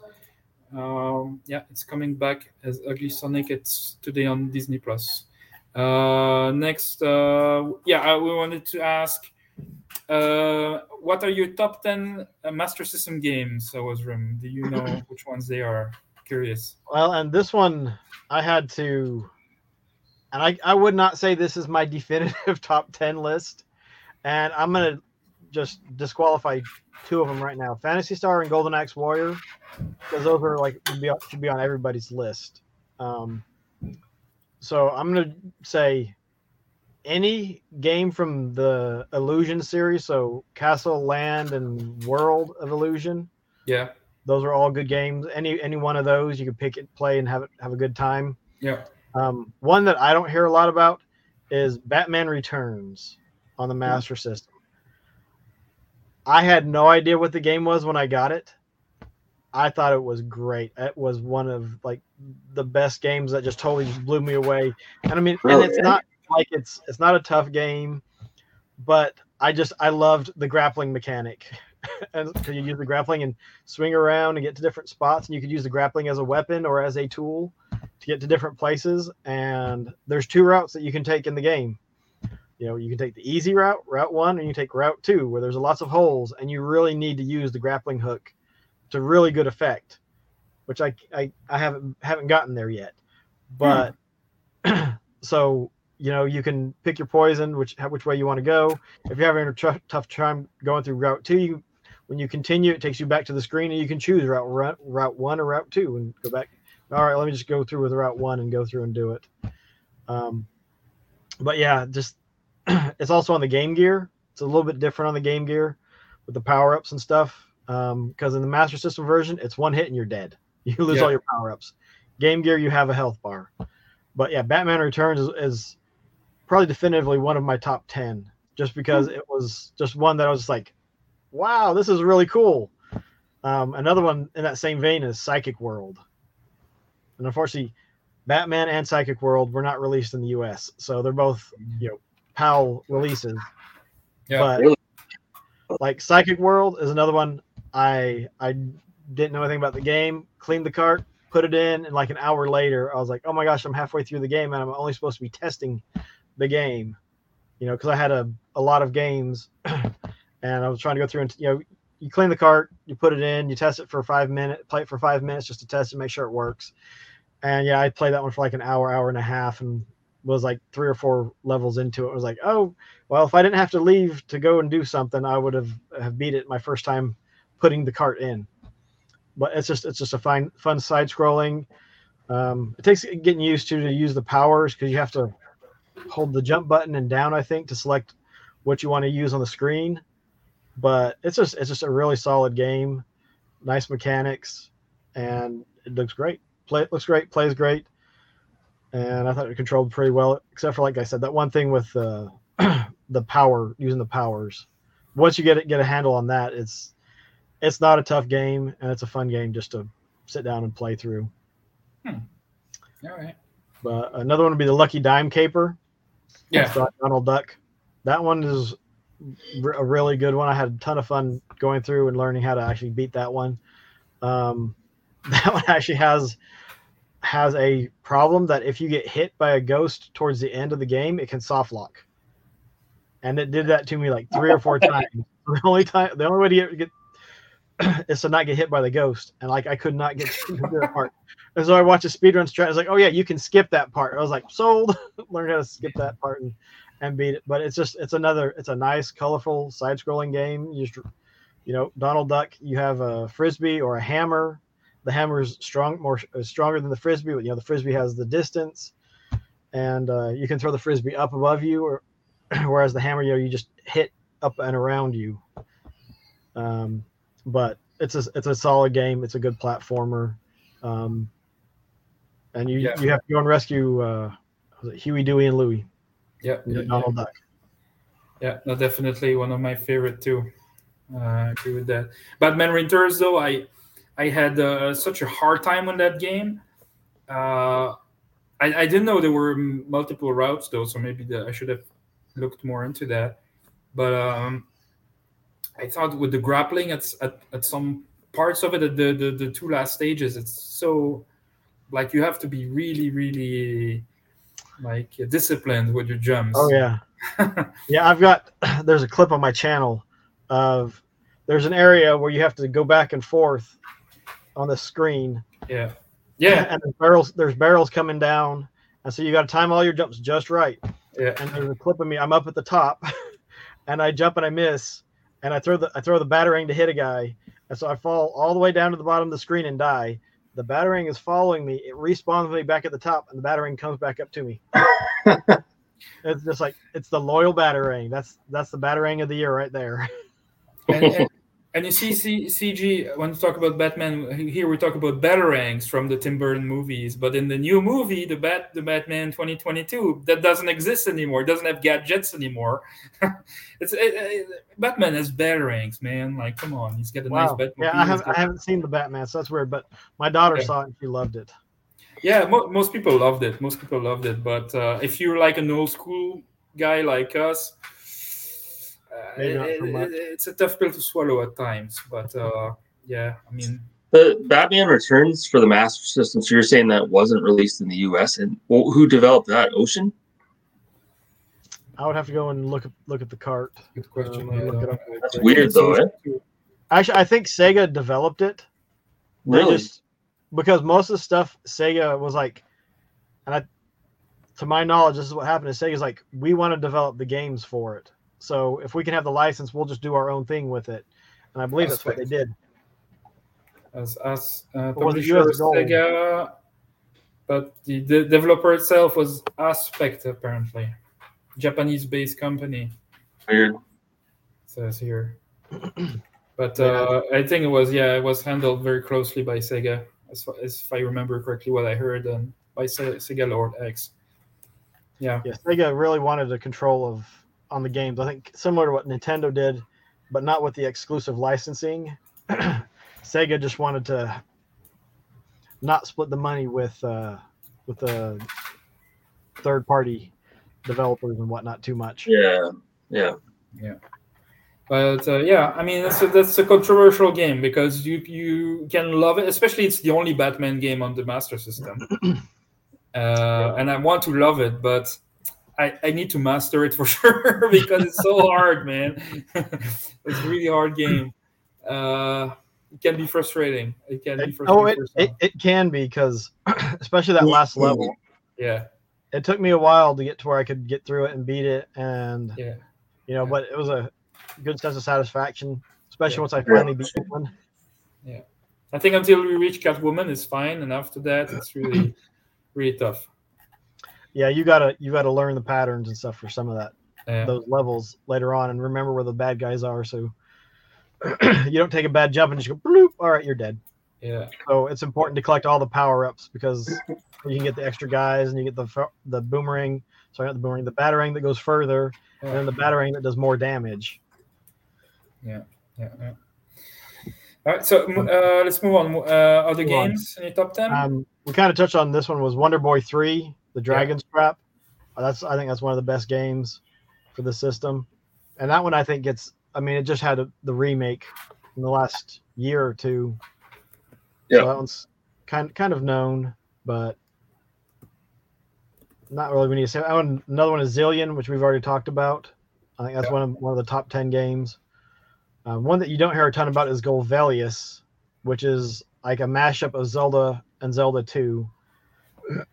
Um, yeah, it's coming back as Ugly Sonic. It's today on Disney Plus. Uh, next, uh, yeah, I, we wanted to ask, uh, what are your top ten uh, Master System games? So, Owazrim, do you know which ones they are? Curious. Well, and this one I had to, and I, I would not say this is my definitive top 10 list. And I'm going to just disqualify two of them right now Phantasy Star and Golden Axe Warrior, because those are like, should be, on- should be on everybody's list. Um, so I'm going to say any game from the Illusion series, so Castle, Land, and World of Illusion Yeah, those are all good games. Any any one of those you can pick it, play, and have it have a good time. yeah, Um, one that I don't hear a lot about is Batman Returns on the Master System. I had no idea what the game was when I got it. I thought it was great. It was one of like the best games that just totally just blew me away. And I mean, and it's not like it's it's not a tough game, but I just I loved the grappling mechanic. and because you use the grappling and swing around and get to different spots, and you could use the grappling as a weapon or as a tool to get to different places. And there's two routes that you can take in the game. You know, you can take the easy route, route one, and you take route two, where there's lots of holes, and you really need to use the grappling hook to really good effect, which I I, I haven't haven't gotten there yet. But so you know, you can pick your poison, which which way you want to go. If you're having a tr- tough time going through route two, you when you continue, it takes you back to the screen, and you can choose route route, route one or route two, and go back. All right, let me just go through with route one and go through and do it. Um, but yeah, just it's also on the Game Gear. It's a little bit different on the Game Gear with the power ups and stuff. Because in the Master System version, it's one hit and you're dead. You lose Yeah. all your power ups. Game Gear, you have a health bar. but yeah, Batman Returns is, is probably definitively one of my top ten, just because it was just one that I was like, wow, this is really cool. Um, another one in that same vein is Psychic World, and unfortunately, Batman and Psychic World were not released in the U.S., so they're both you know PAL releases. Yeah. but Really? like Psychic World is another one. I I didn't know anything about the game. Cleaned the cart, put it in, and like an hour later, I was like, oh my gosh, I'm halfway through the game, and I'm only supposed to be testing the game. You know, because I had a, a lot of games, and I was trying to go through and you know, you clean the cart, you put it in, you test it for five minutes, play it for five minutes just to test and make sure it works. And yeah, I played that one for like an hour, hour and a half, and was like three or four levels into it. I was like, oh, well, if I didn't have to leave to go and do something, I would have have beat it my first time putting the cart in. But it's just it's just a fine fun side scrolling. Um, it takes getting used to to use the powers because you have to hold the jump button and down, I think, to select what you want to use on the screen. But it's just it's just a really solid game, nice mechanics, and it looks great. Play it looks great, plays great, and I thought it controlled pretty well. Except for like I said, that one thing with uh, the power using the powers. Once you get it, get a handle on that, it's it's not a tough game and it's a fun game just to sit down and play through. All right. But another one would be the Lucky Dime Caper. Yeah. Donald Duck. That one is a really good one. I had a ton of fun going through and learning how to actually beat that one. Um, that one actually has has a problem that if you get hit by a ghost towards the end of the game, it can soft lock. And it did that to me like three or four times. The only time, the only way to get, get is to not get hit by the ghost, and like I could not get to that part. And so I watched a speedrun strat. I was like, oh yeah, you can skip that part. I was like, sold. Learn how to skip that part and, and beat it. But it's just it's another it's a nice, colorful side-scrolling game. You just you know, Donald Duck, you have a frisbee or a hammer. The hammer is strong, more is stronger than the frisbee, but you know the frisbee has the distance, and uh, you can throw the frisbee up above you, or whereas the hammer, you know, you just hit up and around you. Um, but it's a it's a solid game. It's a good platformer, um, and you Yeah. you have to go and rescue uh, Huey, Dewey, and Louie. Yeah. yeah, Donald Duck. Yeah, no, definitely one of my favorite too. Uh, I agree with that. Batman Returns, though, I I had uh, such a hard time on that game. Uh, I, I didn't know there were multiple routes though, so maybe the, I should have looked more into that. But um, I thought with the grappling at, at, at some parts of it, at the, the the two last stages, it's so like you have to be really really like disciplined with your jumps. Oh yeah, yeah. I've got there's a clip on my channel of there's an area where you have to go back and forth on the screen, yeah, yeah. and there's barrels there's barrels coming down, and so you got to time all your jumps just right. Yeah. And there's a clip of me. I'm up at the top, and I jump and I miss, and I throw the I throw the batarang to hit a guy, and so I fall all the way down to the bottom of the screen and die. The batarang is following me. It respawns me back at the top, and the batarang comes back up to me. it's just like it's the loyal batarang. That's that's the batarang of the year right there. and, and, and you see C, CG when we talk about Batman here we talk about batarangs from the Tim Burton movies, but in the new movie, the Bat the Batman 2022, that doesn't exist anymore. It doesn't have gadgets anymore. it's it, it, Batman has batarangs, man. Like, come on, he's got a nice Batman. Yeah, I haven't I haven't seen the Batman, so that's weird. But my daughter Okay. saw it and she loved it. Yeah, mo- most people loved it. Most people loved it. But uh, if you're like an old school guy like us, Maybe not so much. it's a tough pill to swallow at times. But uh, yeah, I mean, The Batman Returns for the Master System. So you're saying that wasn't released in the U.S. and well, who developed that? Ocean. I would have to go and look at look at the cart. good question. Um, yeah, look it up That's weird though. Eh? Actually, I think Sega developed it. Really? just because most of the stuff Sega was like, and I, to my knowledge, this is what happened. Is Sega's like, we want to develop the games for it. So if we can have the license, we'll just do our own thing with it. And I believe that's what they did. as us uh, Or publisher US Sega, but the, the developer itself was Aspect apparently, Japanese-based company Weird. says here. But uh, I think it was yeah, it was handled very closely by Sega, as, far, as if I remember correctly what I heard. And by Sega Lord X. Yeah. Yeah, Sega really wanted the control of on the games. I think similar to what Nintendo did, but not with the exclusive licensing. Sega just wanted to not split the money with uh, with the third party developers and whatnot too much. Yeah, yeah, yeah. But uh, yeah, I mean that's a, that's a controversial game because you you can love it, especially it's the only Batman game on the Master System, uh, and I want to love it, but I, I need to master it for sure because it's so hard, man. it's a really hard game. Uh, it can be frustrating. It can be frustrating. Oh, it, it, it can be because especially that last level. Yeah. It took me a while to get to where I could get through it and beat it, and yeah, you know, Yeah. but it was a good sense of satisfaction, especially Yeah. once I finally beat one. Yeah, I think until we reach Catwoman is fine, and after that it's really really tough. Yeah, you gotta you gotta learn the patterns and stuff for some of that Yeah. those levels later on, and remember where the bad guys are, so you don't take a bad jump and just go bloop. All right, you're dead. yeah. So it's important to collect all the power ups because you can get the extra guys and you get the the boomerang. Sorry, not the boomerang, the batarang that goes further, and then the batarang that does more damage. Yeah, yeah. All right, so uh, let's move on. Uh, other Move on. games in your top ten? Um, we kind of touched on this one was Wonder Boy three, the Dragon's Trap. Uh, That's I think that's one of the best games for the system, and that one I think gets. I mean, it just had a, the remake in the last year or two. Yeah. So that one's kind kind of known, but not really. We need to say that one. Another one is Zillion, which we've already talked about. I think that's Yeah. one of one of the top ten games. Um, one that you don't hear a ton about is Golvelius, which is like a mashup of Zelda and Zelda 2.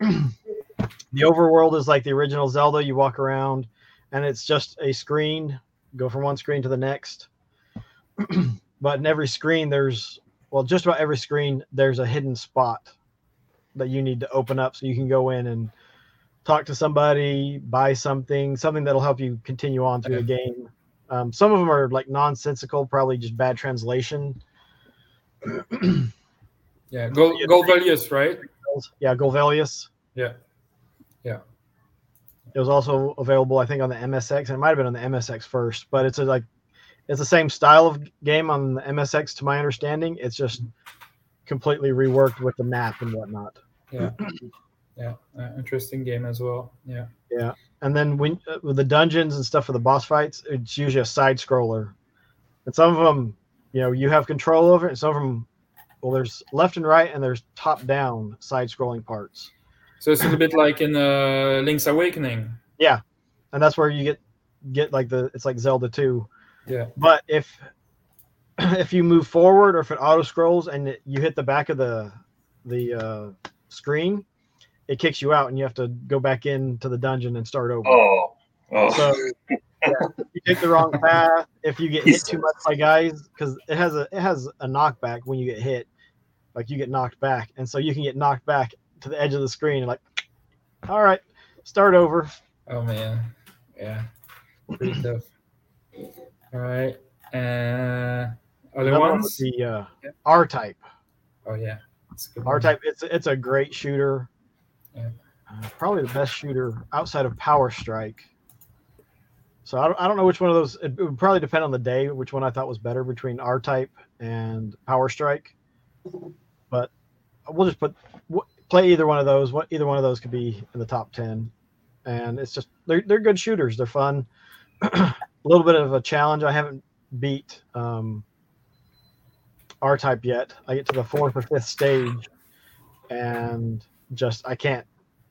the overworld is like the original Zelda. You walk around and it's just a screen, go from one screen to the next. but in every screen, there's, well, just about every screen, there's a hidden spot that you need to open up so you can go in and talk to somebody, buy something, something that'll help you continue on through the game. Um, some of them are like nonsensical, probably just bad translation. yeah, Gol- Golvelius, right? Yeah, Golvelius. Yeah. It was also available, I think, on the MSX, and it might have been on the MSX first, but it's a, like it's the same style of game on the MSX, to my understanding. It's just completely reworked with the map and whatnot. Yeah, yeah. Uh, interesting game as well. Yeah. Yeah. And then when uh, with the dungeons and stuff for the boss fights, it's usually a side scroller, and some of them, you know, you have control over it, and some of them, well, there's left and right, and there's top down side scrolling parts. So it's a little bit like in uh, Link's Awakening. Yeah, and that's where you get get like the it's like Zelda 2. Yeah. But if if you move forward or if it auto scrolls and it, you hit the back of the the uh, screen, it kicks you out and you have to go back into the dungeon and start over. Oh, oh. So yeah, if you take the wrong path, if you get hit too much by guys, because it has a it has a knockback when you get hit, like you get knocked back, and so you can get knocked back to the edge of the screen. and Like, all right, start over. Oh man. Yeah. Pretty. All right. Uh, other Another one ones? was the uh, Yeah. R type. Oh yeah. It's a R type. It's it's a great shooter. Yeah. Uh, probably the best shooter outside of Power Strike. So I don't, I don't know which one of those. It, would probably depend on the day which one I thought was better between R type and Power Strike. But we'll just put play either one of those. What either one of those could be in the top ten, and it's just they're they're good shooters. They're fun. a little bit of a challenge. I haven't beat um, R type yet. I get to the fourth or fifth stage, and just I can't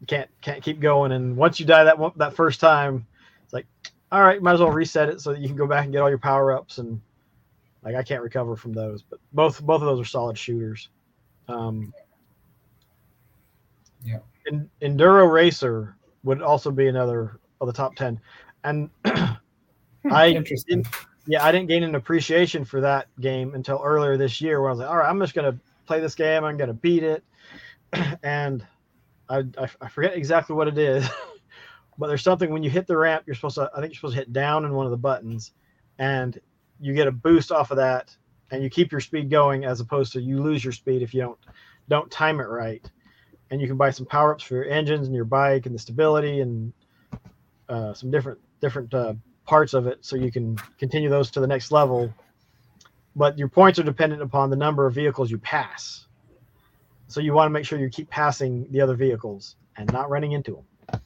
can't can't keep going. And once you die that one, that first time, it's like, all right, might as well reset it so that you can go back and get all your power ups. And like I can't recover from those. But both both of those are solid shooters. Um, Yeah. En- Enduro Racer would also be another of the top ten, and hmm, I Interesting. yeah, I didn't gain an appreciation for that game until earlier this year when I was like, all right, I'm just going to play this game. I'm going to beat it. and I, I, I forget exactly what it is, but there's something when you hit the ramp, you're supposed to, I think you're supposed to hit down in one of the buttons and you get a boost off of that and you keep your speed going as opposed to you lose your speed if you don't, don't time it right. And you can buy some power ups for your engines and your bike and the stability and uh, some different different uh, parts of it, so you can continue those to the next level. But your points are dependent upon the number of vehicles you pass. So you want to make sure you keep passing the other vehicles and not running into them.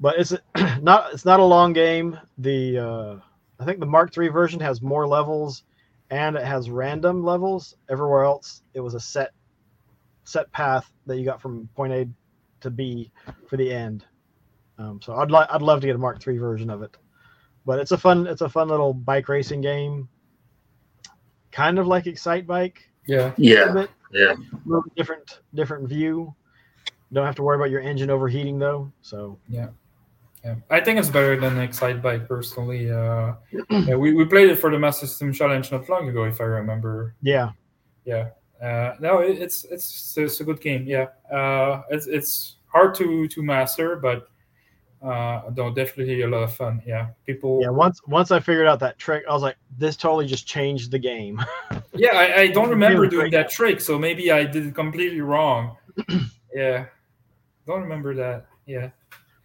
But it's not it's not a long game. The uh, I think the Mark III version has more levels and it has random levels. Everywhere else, it was a set set path that you got from point A to B for the end. Um, so I'd like I'd love to get a Mark III version of it, but it's a fun it's a fun little bike racing game, kind of like Excitebike. Yeah, a Yeah, bit, yeah. a little bit different different view. Don't have to worry about your engine overheating though. So yeah. I think it's better than Excitebike personally. Uh, yeah, we, we played it for the Master System Challenge not long ago, if I remember. yeah, Yeah. Uh, no, it, it's it's it's a good game. Yeah. Uh, it's it's hard to to master, but uh, no, definitely a lot of fun. Yeah. People. yeah. Once once I figured out that trick, I was like, this totally just changed the game. Yeah, I, I don't remember doing that trick, so maybe I did it completely wrong. yeah, don't remember that. Yeah,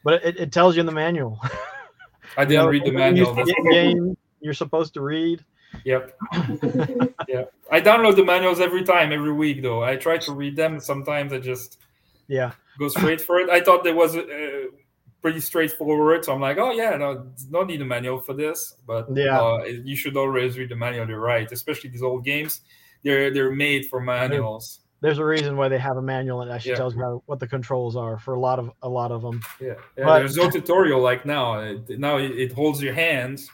but it, it tells you in the manual. I didn't You know, read the you manual. In game you're supposed to read. Yep. yeah, I download the manuals every time, every week. Though I try to read them. Sometimes I just Yeah, go straight for it. I thought there was uh, pretty straightforward, so I'm like, oh yeah, no, no need a manual for this. But Yeah. uh, you should always read the manual. You're right, especially these old games. They're they're made for manuals. there's a reason why they have a manual and actually Yeah. tells you how, what the controls are for a lot of a lot of them. Yeah, yeah But- there's no tutorial like now. It, now it, it holds your hands,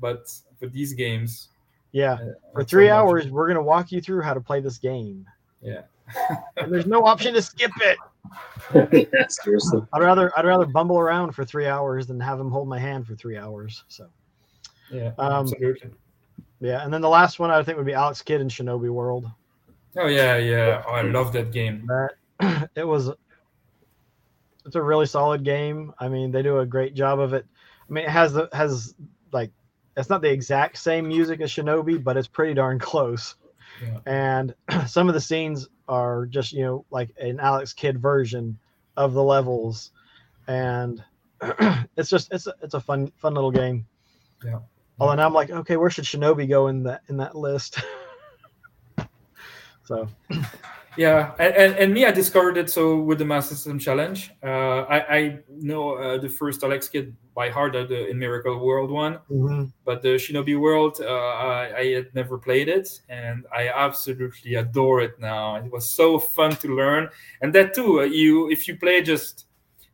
but for these games, Yeah, uh, for not so three much. hours we're gonna walk you through how to play this game. Yeah, And there's no option to skip it. yeah, seriously. I'd rather I'd rather bumble around for three hours than have him hold my hand for three hours. So yeah, Um, absolutely. yeah, and then the last one I think would be Alex Kidd in Shinobi World. Oh yeah, yeah. Oh, I love that game. That it was it's a really solid game. I mean, they do a great job of it. I mean, it has the has like it's not the exact same music as Shinobi, but it's pretty darn close. Yeah. And some of the scenes are just you know like an Alex Kidd version of the levels, and it's just it's a, it's a fun fun little game. Yeah. Although now I'm like, okay, where should Shinobi go in that in that list? so Yeah, and, and, me, I discovered it so with the Master System Challenge. Uh, I, I know uh, the first Alex Kidd by heart, uh, the in Miracle World one, mhm. but the Shinobi World, uh, I, I had never played it, and I absolutely adore it now. It was so fun to learn, and that too, uh, you if you play just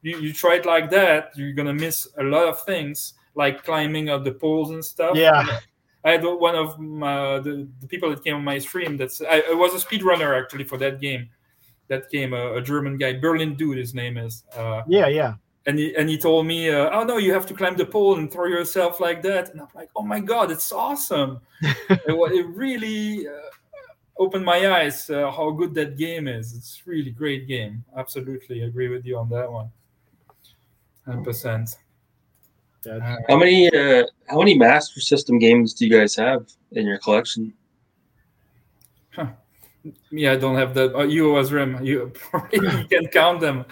you, you try it like that, you're gonna miss a lot of things like climbing up the poles and stuff. Yeah. I had one of my, the, the people that came on my stream. That's I, I was a speedrunner actually for that game. That game, a, a German guy, Berlin dude, his name is. Uh, yeah, yeah. and he and he told me, uh, "Oh no, you have to climb the pole and throw yourself like that." And I'm like, "Oh my god, it's awesome!" it, it really uh, opened my eyes uh, how good that game is. It's really great game. Absolutely agree with you on that one. Hundred percent. Yeah, How many uh, how many Master System games do you guys have in your collection? Yeah, I don't have that. Uh, Owazrim, you you can count them.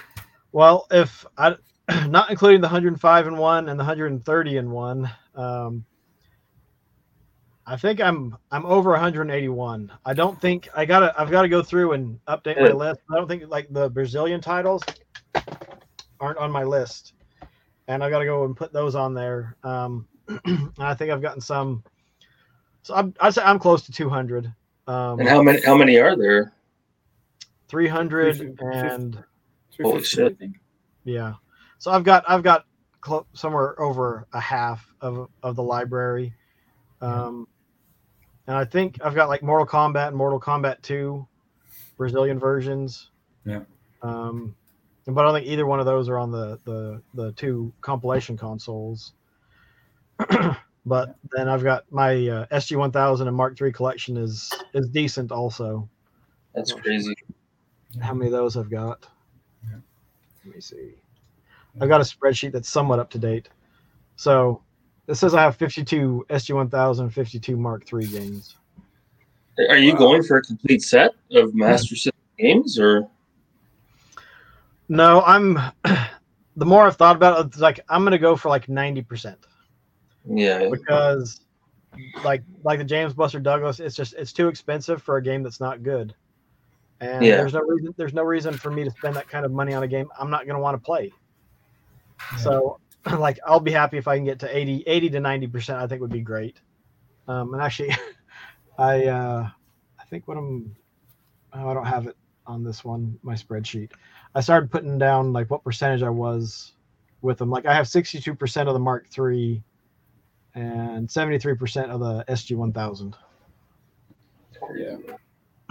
Well, if I not including the 105 and one and the 130 and one, um, I think I'm I'm over 181. I don't think I gotta I've got to go through and update my list. I don't think like the Brazilian titles aren't on my list, and I got to go and put those on there. Um, I think I've gotten some. So I'm, I'd say I'm close to 200. Um, And how many how many are there? 300 and Holy shit. Yeah. So I've got I've got clo- somewhere over a half of of the library, um, and I think I've got like Mortal Kombat and Mortal Kombat Two, Brazilian versions. Yeah. Um, but I don't think either one of those are on the the the two compilation consoles. but then I've got my uh, SG one thousand and Mark III collection is is decent also. That's crazy. How many of those I've got? Yeah. Let me see. I've got a spreadsheet that's somewhat up to date. So it says I have 52 SG1000, 52 Mark III games. Are you Wow. going for a complete set of Master System games, or No, I'm. the more I've thought about it, it's like I'm gonna go for like ninety percent Yeah. because, like, like the James Buster Douglas, it's just it's too expensive for a game that's not good, and Yeah. there's no reason there's no reason for me to spend that kind of money on a game I'm not gonna want to play. So, like, I'll be happy if I can get to 80, 80 to ninety percent. I think would be great. Um, and actually, I uh, I think what I'm oh, I don't have it on this one my spreadsheet. I started putting down like what percentage I was with them. Like I have sixty two percent of the Mark III and seventy three percent of the SG one thousand. Yeah.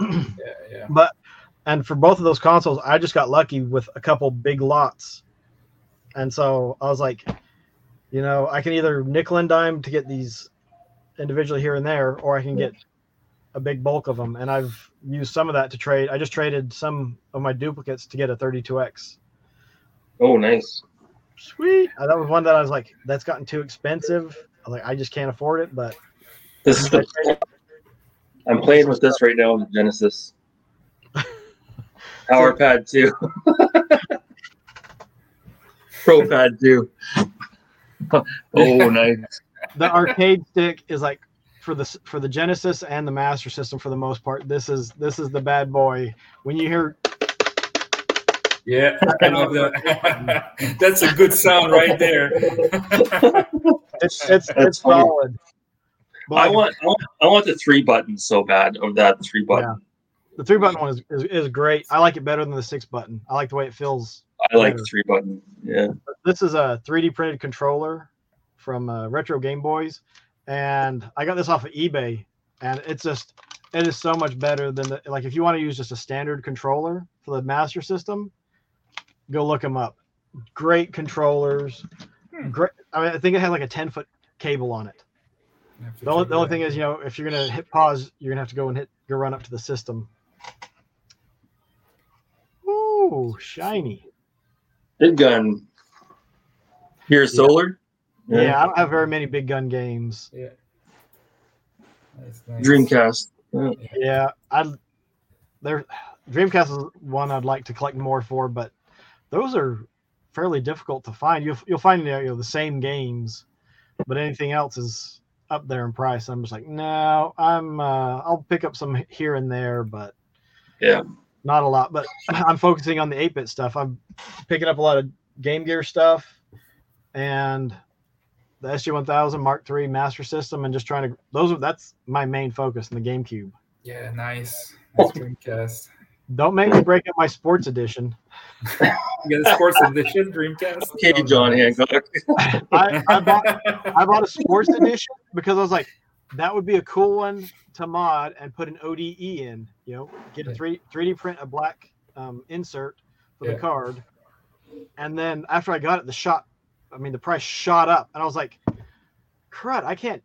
yeah, yeah. But and for both of those consoles, I just got lucky with a couple big lots. And so I was like, you know, I can either nickel and dime to get these individually here and there, or I can get a big bulk of them. And I've used some of that to trade. I just traded some of my duplicates to get a 32X. Oh, nice. Sweet. Uh, that was one that I was like, that's gotten too expensive. I was like, I just can't afford it. But This is the, I'm playing with this right now in the Genesis. Power Pad 2. Pro Pad 2. oh, nice. the arcade stick is like for the for the Genesis and the Master System for the most part. This is this is the bad boy. When you hear Yeah, I love that. That's a good sound right there. it's it's it's solid. But I want, I want I want the three buttons so bad of that three button. the three button one is, is, is great. I like it better than the six button. I like the way it feels. I like the three button. Yeah. This is a 3D printed controller from uh, Retro Game Boys, and I got this off of eBay, and it's just it is so much better than the like if you want to use just a standard controller for the Master System, go look them up. Great controllers. Hmm. Great. I mean, I think it had like a 10 foot cable on it. The only, the only thing is, you know, if you're gonna hit pause, you're gonna have to go and hit go run up to the system. Ooh, shiny. Big gun. Here, solar. Yeah. I don't have very many big gun games. Yeah. Nice, nice. Dreamcast. Yeah. Yeah, I there Dreamcast is one I'd like to collect more for, but those are fairly difficult to find. You'll you'll find you know the same games, but anything else is up there in price. I'm just like, no, I'm uh, I'll pick up some here and there, but Yeah. not a lot. But I'm focusing on the 8-bit stuff. I'm picking up a lot of Game Gear stuff and the SG1000 Mark III Master System, and just trying to those are that's my main focus in the GameCube. Yeah, nice. Nice Dreamcast. Don't make me break up my sports edition. You got a sports edition Dreamcast? Okay, John Hancock. I, I bought I bought a sports edition because I was like, that would be a cool one to mod and put an ODE in. You know, get a three 3D print a black um, insert for Yeah. the card, and then after I got it, the shot, I mean, the price shot up, and I was like, crud, I can't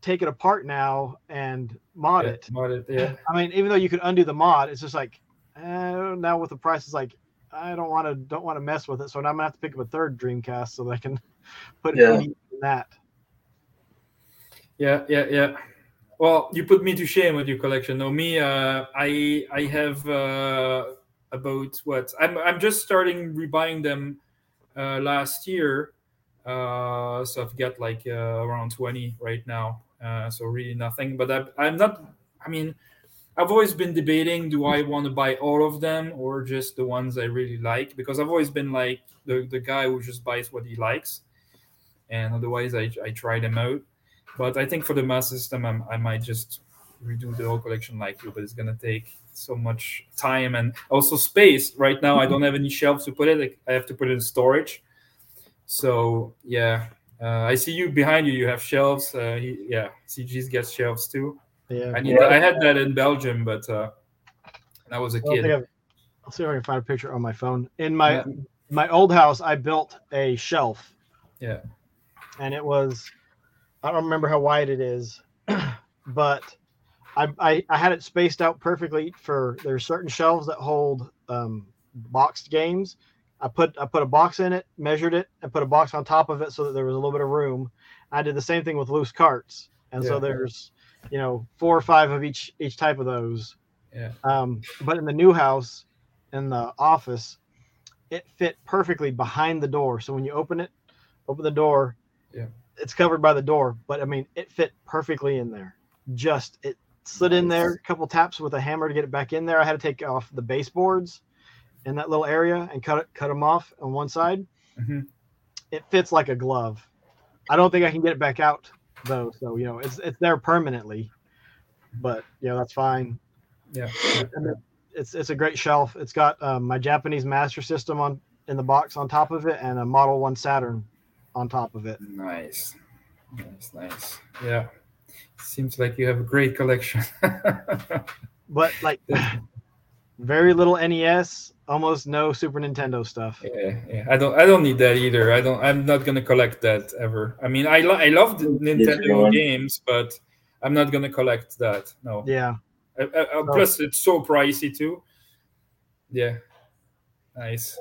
take it apart now and mod Yeah, it. mod it, yeah. I mean, even though you could undo the mod, it's just like eh, now with the price, it's like I don't want to don't want to mess with it. So now I'm gonna have to pick up a third Dreamcast so that I can put Yeah. in that. Yeah, yeah, yeah. Well, you put me to shame with your collection. No, me, uh, I I have uh, about what I'm I'm just starting rebuying them uh, last year. Uh, so I've got like uh, around twenty right now. Uh, so really nothing. But I, I'm not. I mean, I've always been debating: do I want to buy all of them or just the ones I really like? Because I've always been like the the guy who just buys what he likes, and otherwise I I try them out. But I think for the mass system, I'm, I might just redo the whole collection like you, but it's gonna take so much time and also space. Right now, I don't have any shelves to put it. Like, I have to put it in storage. So yeah, uh, I see you behind you. You have shelves. Uh, he, yeah, CG's gets shelves too. Yeah. I need. I had that in Belgium, but uh, I was a kid. I've- I'll see if I can find a picture on my phone. In my Yeah. my old house, I built a shelf. Yeah. And it was I don't remember how wide it is, but I, I I had it spaced out perfectly for there's certain shelves that hold um, boxed games. I put I put a box in it, measured it, and put a box on top of it so that there was a little bit of room. I did the same thing with loose carts, and so there's you know four or five of each each type of those. Yeah. Um, but in the new house, in the office, it fit perfectly behind the door. So when you open it, open the door, Yeah. it's covered by the door. But I mean, it fit perfectly in there. Just it slid in there, a couple taps with a hammer to get it back in there. I had to take off the baseboards in that little area and cut it, cut them off on one side. Mhm. It fits like a glove. I don't think I can get it back out though. So you know, it's it's there permanently. But you know, that's fine. Yeah. And it, it's it's a great shelf. It's got um, my Japanese Master System on in the box on top of it, and a Model One Saturn on top of it. Nice. Nice, nice. Yeah. Seems like you have a great collection. But like, very little NES, almost no Super Nintendo stuff. Yeah, yeah. I don't. I don't need that either. I don't. I'm not gonna collect that ever. I mean, I lo- I love the Nintendo games, but I'm not gonna collect that. No. Yeah, Uh, uh, uh, plus, it's so pricey too. Yeah. Nice.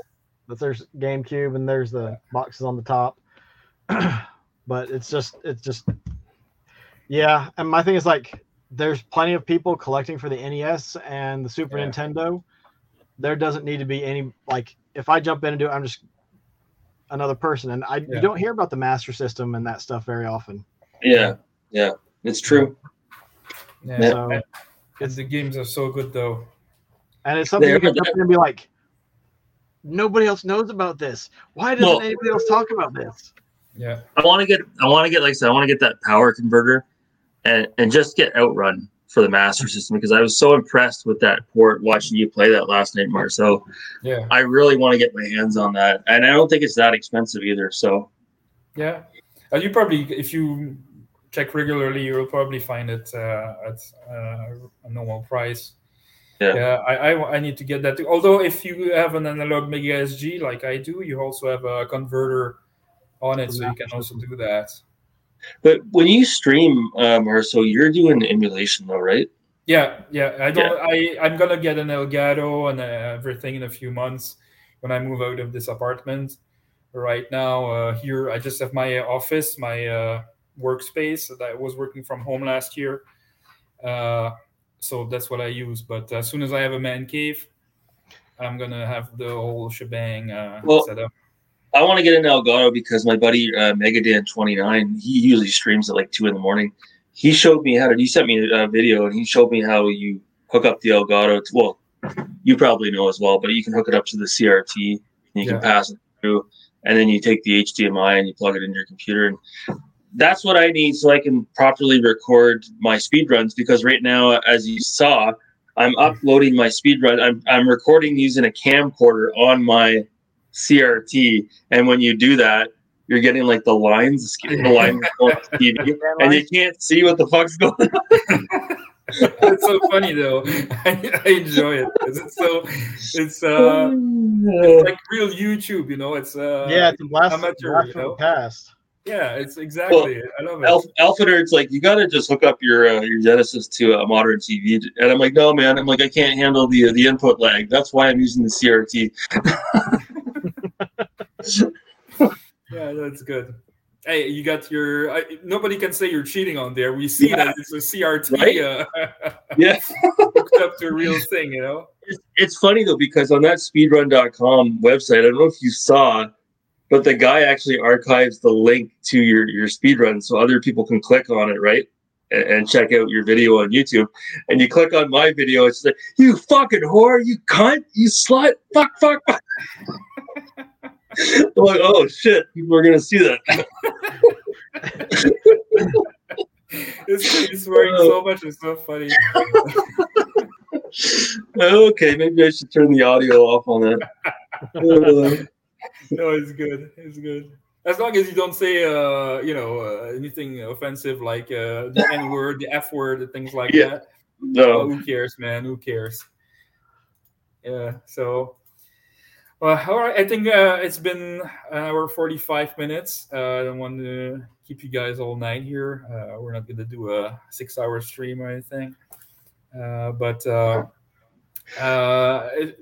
but there's GameCube and there's the boxes on the top. but it's just it's just yeah. And my thing is like, there's plenty of people collecting for the NES and the Super Yeah. Nintendo. There doesn't need to be any like if I jump in and do it, I'm just another person, and I Yeah. you don't hear about the Master System and that stuff very often. Yeah, yeah, it's true. Yeah. Yeah. So and- and the games are so good though. and it's something There, you can jump in and be like, nobody else knows about this. Why doesn't Well- anybody else talk about this? Yeah. I want to get, I want to get, like I said, I want to get that power converter, and and just get Outrun for the Master System because I was so impressed with that port watching you play that last night, Marcel. Yeah. I really want to get my hands on that, and I don't think it's that expensive either. So Yeah. Uh, you probably, if you check regularly, you'll probably find it uh, at uh, a normal price. Yeah. I, I I need to get that. Too. Although if you have an analog Mega SG like I do, you also have a converter on it, so you can also do that. But when you stream, uh, Marcel, you're doing emulation though, right? Yeah, yeah. I don't. I I'm gonna get an Elgato and uh, everything in a few months when I move out of this apartment. Right now, uh, here I just have my office, my uh, workspace that I was working from home last year. Uh, so that's what I use. But as soon as I have a man cave, I'm gonna have the whole shebang uh, Well, set up. I want to get an Elgato because my buddy uh, Megadan29, he usually streams at like two in the morning. He showed me how to. He sent me a video and he showed me how you hook up the Elgato. To, well, you probably know as well, but you can hook it up to the CRT and you Yeah. can pass it through, and then you take the HDMI and you plug it into your computer. And that's what I need so I can properly record my speed runs. Because right now, as you saw, I'm uploading my speed run. I'm I'm recording using a camcorder on my CRT, and when you do that, you're getting like the lines, the line on the TV, and you can't see what the fuck's going on. it's so funny though. I, I enjoy it. It's so it's uh it's like real YouTube, you know. It's uh yeah, it's a blast, amateur, blast you know? the past. yeah, it's exactly. I love it. Alpha, Alpha Nerd's like, you gotta just hook up your uh, your Genesis to a modern TV, and I'm like, no, man. I'm like, I can't handle the the input lag. That's why I'm using the CRT. Yeah, that's good. Hey, you got your. I, nobody can say you're cheating on there. We see Yeah. that it's a CRT Right? uh, Yeah. hooked up to a real thing, you know. It's, it's funny though because on that speedrun.com website, I don't know if you saw, but the guy actually archives the link to your your speedrun so other people can click on it, right? And, and check out your video on YouTube. And you click on my video, it's like, you fucking whore, you cunt, you slut, fuck, fuck, fuck. I'm like, oh shit, people are gonna see that. This thing is swearing so much. It's so funny. okay, maybe I should turn the audio off on that. Uh, No, it's good. It's good. As long as you don't say, uh, you know, uh, anything offensive like uh, the N word, the F word, things like Yeah. that. no. Well, who cares, man? Who cares? Yeah. So, well, all right. I think uh, it's been an hour forty-five minutes. Uh, I don't want to keep you guys all night here. Uh, we're not going to do a six-hour stream or anything. Uh, but uh, uh, it-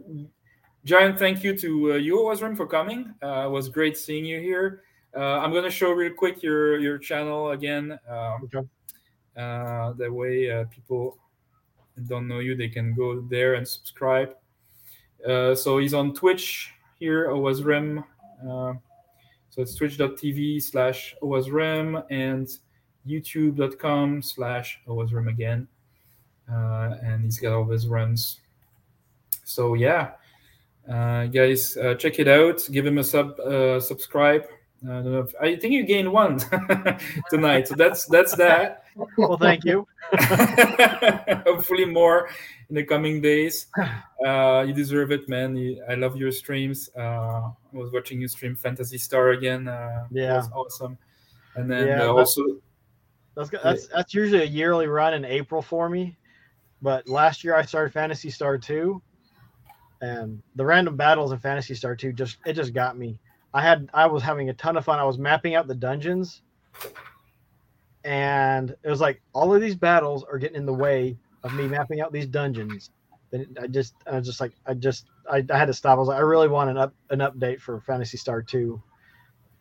giant thank you to uh, you, Owazrim, for coming. Uh, it was great seeing you here. Uh, I'm going to show real quick your your channel again. Um, Okay. uh, that way, uh, people don't know you, they can go there and subscribe. Uh, so he's on Twitch, here, Owazrim. Uh, so it's twitch.tv slash Owazrim and youtube.com slash Owazrim again. Uh, and he's got all his runs. So yeah, uh, guys, uh, check it out. Give him a sub, uh, subscribe. Uh, I think you gained one tonight, so that's that's that. Well, thank you. Hopefully more in the coming days. Uh, you deserve it, man. You, I love your streams. Uh, I was watching you stream Phantasy Star again. Uh, Yeah. that's awesome. And then Yeah, uh, also, That's that's that's usually a yearly run in April for me. But last year I started Phantasy Star 2 and the random battles in Phantasy Star 2 just it just got me. I had I was having a ton of fun. I was mapping out the dungeons and it was like all of these battles are getting in the way of me mapping out these dungeons. Then I just I was just like I just I, I had to stop. I was like I really want an up an update for Phantasy Star 2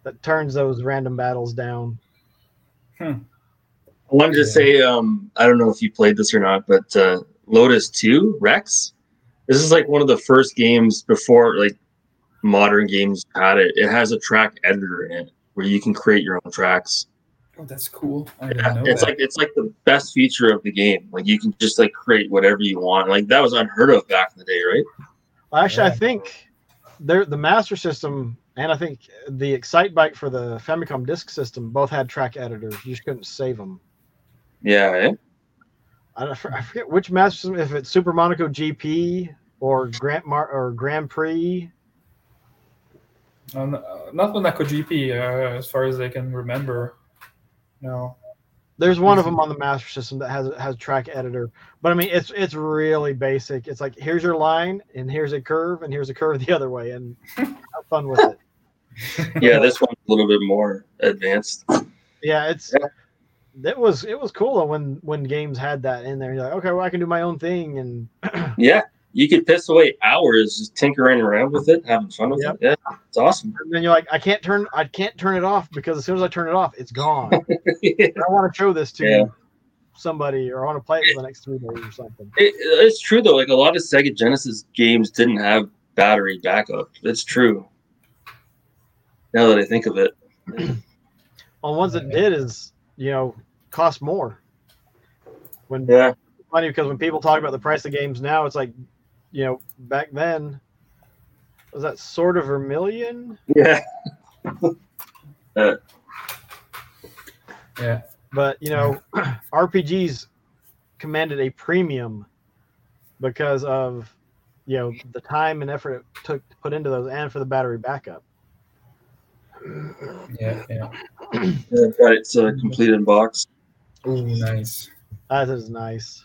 that turns those random battles down. I wanted to Yeah. say, um, I don't know if you played this or not, but uh, Lotus 2 RECS. This is like one of the first games before like modern games had it. It has a track editor in it where you can create your own tracks. oh, that's cool. I didn't Yeah, know it's that. like it's like the best feature of the game. Like you can just like create whatever you want. Like that was unheard of back in the day, right? Well, Actually, I think there the Master System and I think the Excitebike for the Famicom Disk System both had track editors. You just couldn't save them. Yeah. eh? I, don't- I forget which Master System, if it's Super Monaco GP or Grand Mar or Grand Prix. Uh, n- uh, not Monaco GP, uh, as far as I can remember. No. There's one of them on the Master System that has has track editor, but I mean it's it's really basic. It's like here's your line and here's a curve and here's a curve the other way and have fun with it. Yeah, this one's a little bit more advanced. Yeah, it's it was it was cool when when games had that in there. You're like, okay, well I can do my own thing and Yeah, you could piss away hours just tinkering around with it, having fun with Yep. it. Yeah, it's awesome. And then you're like, I can't turn, I can't turn it off because as soon as I turn it off, it's gone. I want to show this to Yeah. somebody, or I want to play it for the next three days or something. It, it's true though. Like a lot of Sega Genesis games didn't have battery backup. It's true. Now that I think of it, On ones that did is, you know, cost more. When yeah, funny because when people talk about the price of games now, it's like, you know, back then, was that sort of Vermilion? yeah, uh. Yeah. But you know, RPGs commanded a premium because of you know the time and effort it took to put into those, and for the battery backup. Yeah. Yeah. yeah got it's a uh, completed box. Ooh, nice. That is nice.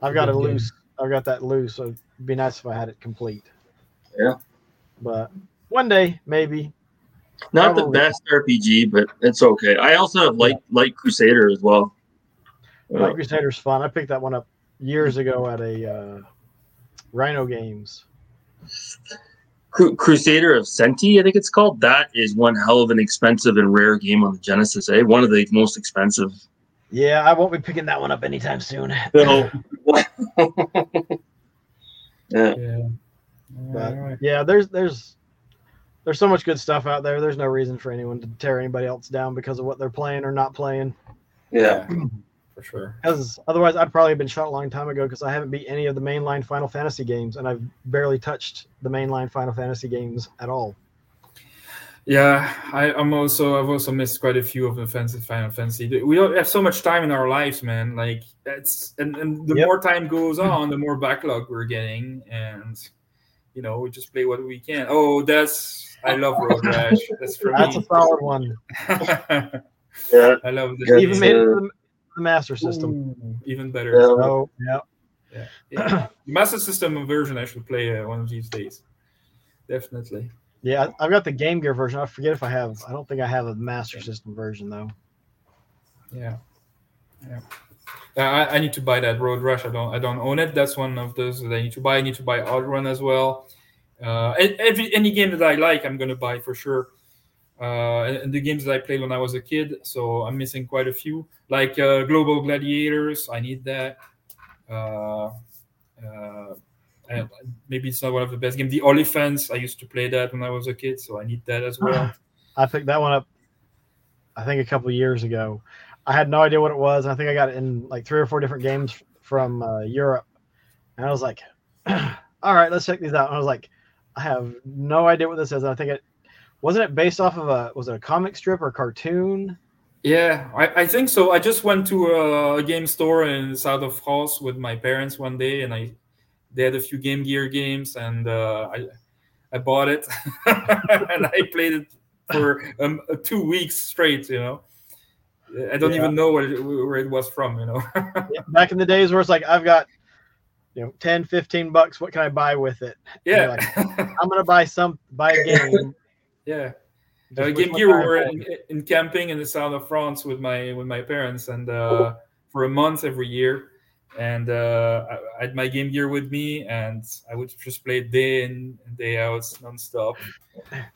I've got a loose. I've got that loose. So it'd be nice if I had it complete. Yeah. But one day, maybe. Not Probably. the best RPG, but it's okay. I also have Light Light Crusader as well. Uh, Light Crusader's fun. I picked that one up years ago at a uh, Rhino Games. Cru- Crusader of Centy, I think it's called. That is one hell of an expensive and rare game on the Genesis. Eh, one of the most expensive. Yeah, I won't be picking that one up anytime soon. So, yeah, Yeah. But Alright. yeah, there's there's there's so much good stuff out there. There's no reason for anyone to tear anybody else down because of what they're playing or not playing. yeah. For sure. Because otherwise, I'd probably have been shot a long time ago because I haven't beat any of the mainline Final Fantasy games, and I've barely touched the mainline Final Fantasy games at all. Yeah, I, I'm also I've also missed quite a few of the fancy Final Fantasy. We don't have so much time in our lives, man. Like that's and, and the Yep. more time goes on, the more backlog we're getting, and you know we just play what we can. Oh, that's I love Road Rash. That's for That's a me. solid one. Yeah, I love this. Game. Even made it the, the Master System. Ooh, even better. Yeah. So yeah, Yeah, yeah. Master System version I should play uh, one of these days. Definitely. Yeah, I- I've got the Game Gear version. I forget if I have. I don't think I have a Master System version though. Yeah, yeah. Uh, I, I need to buy that Road Rash. I don't. I don't own it. That's one of those that I need to buy. I need to buy Outrun as well. Uh, every any game that I like, I'm gonna buy for sure. Uh, and, and the games that I played when I was a kid, so I'm missing quite a few. Like uh, Global Gladiators, I need that. Maybe it's not one of the best games. The Ottifants, I used to play that when I was a kid, so I need that as well. I picked that one up. I think a couple years ago. I had no idea what it was. I think I got it in like three or four different games from uh, Europe, and I was like, "All right, let's check these out." And I was like, "I have no idea what this is." And I think it wasn't it based off of a was it a comic strip or cartoon? Yeah, I, I think so. I just went to a, a game store in south of France with my parents one day, and I they had a few Game Gear games, and uh, I I bought it and I played it for um, two weeks straight. You know, I don't Yeah. even know where it, where it was from. You know. Yeah, back in the days where it's like I've got you know 10 15 bucks what can i buy with it yeah. i'm gonna buy some buy a game yeah. Uh, Game Gear, we were in, in camping in the south of France with my with my parents, and uh, for a month every year. And uh, I, I had my Game Gear with me, and I would just play day in and day out nonstop.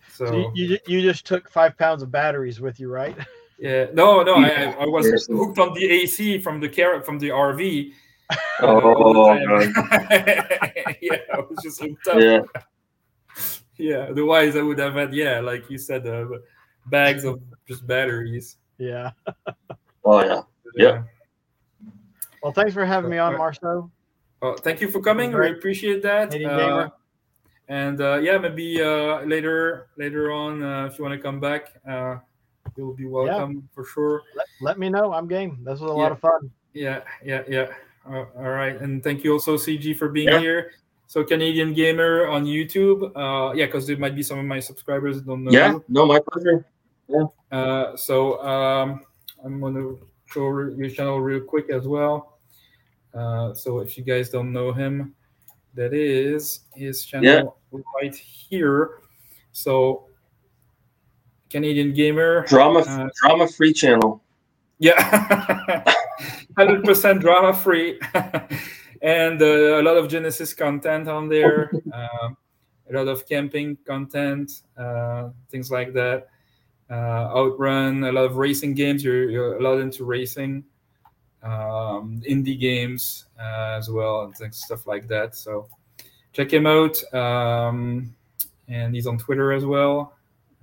So, So you, you, you just took five pounds of batteries with you right yeah, no, no, I, I- I was Yes. hooked on the AC from the car from the RV. uh, Oh, all the God. yeah, I was just hooked up. Yeah. yeah. Otherwise, I would have had yeah, like you said, uh, bags of just batteries. yeah Oh yeah. Yeah. Well thanks for having me on Alright. marceau Oh, thank you for coming. We appreciate that. Canadian Uh, gamer. and uh, yeah, maybe uh, later later on, uh, if you want to come back, uh, you'll be welcome for sure. let, let me know i'm game this was a Yeah. lot of fun Yeah, yeah, yeah. Uh, all right, and thank you also CG for being Yeah. here. So Canadian Gamer on YouTube. Uh, yeah, because there might be some of my subscribers that don't know. Yeah. No, my pleasure. Uh, so um, I'm gonna show your channel real quick as well. Uh, so if you guys don't know him, that is his channel right here. So Canadian Gamer. Drama Uh, drama free channel. Yeah, hundred percent drama free, and uh, a lot of Genesis content on there. Um, a lot of camping content, uh, things like that. Uh, Outrun, a lot of racing games. You're, you're a lot into racing, um, indie games uh, as well, and things, stuff like that. So check him out. Um, and he's on Twitter as well.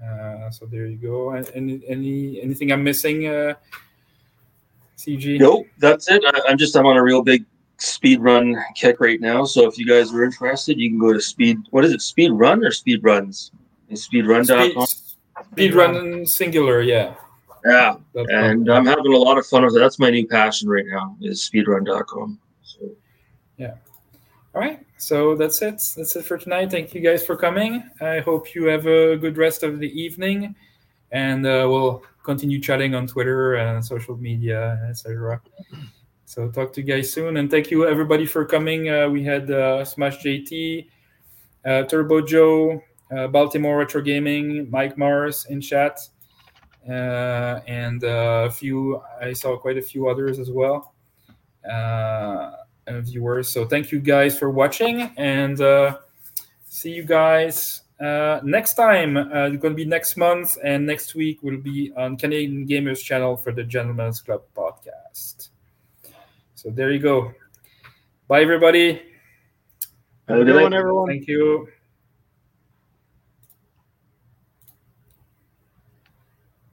Uh, so there you go. Any, any anything I'm missing? Uh, CG. Nope, that's it. I, I'm just I'm on a real big speed run kick right now. So if you guys are interested, you can go to speed. What is it? Speed run or speed runs? Speedrun.com. Speed, speed run singular, yeah. Yeah, That's and I'm having a lot of fun with it. That's my new passion right now is speedrun.com. So Yeah. all right. So that's it. That's it for tonight. Thank you guys for coming. I hope you have a good rest of the evening, and uh, we'll continue chatting on Twitter and social media, etc. So talk to you guys soon, and thank you everybody for coming. Uh, we had uh, Smash JT, uh, Turbo Joe, uh, Baltimore Retro Gaming, Mike Mars in chat, and uh, a few. I saw quite a few others as well. Uh, uh, viewers. So thank you guys for watching, and uh, see you guys uh, next time. Uh, it's going to be next month, and next week will be on Canadian Gamers channel for the Gentlemen's Club podcast. So there you go. Bye, everybody. Have a good Good one, everyone. Thank you.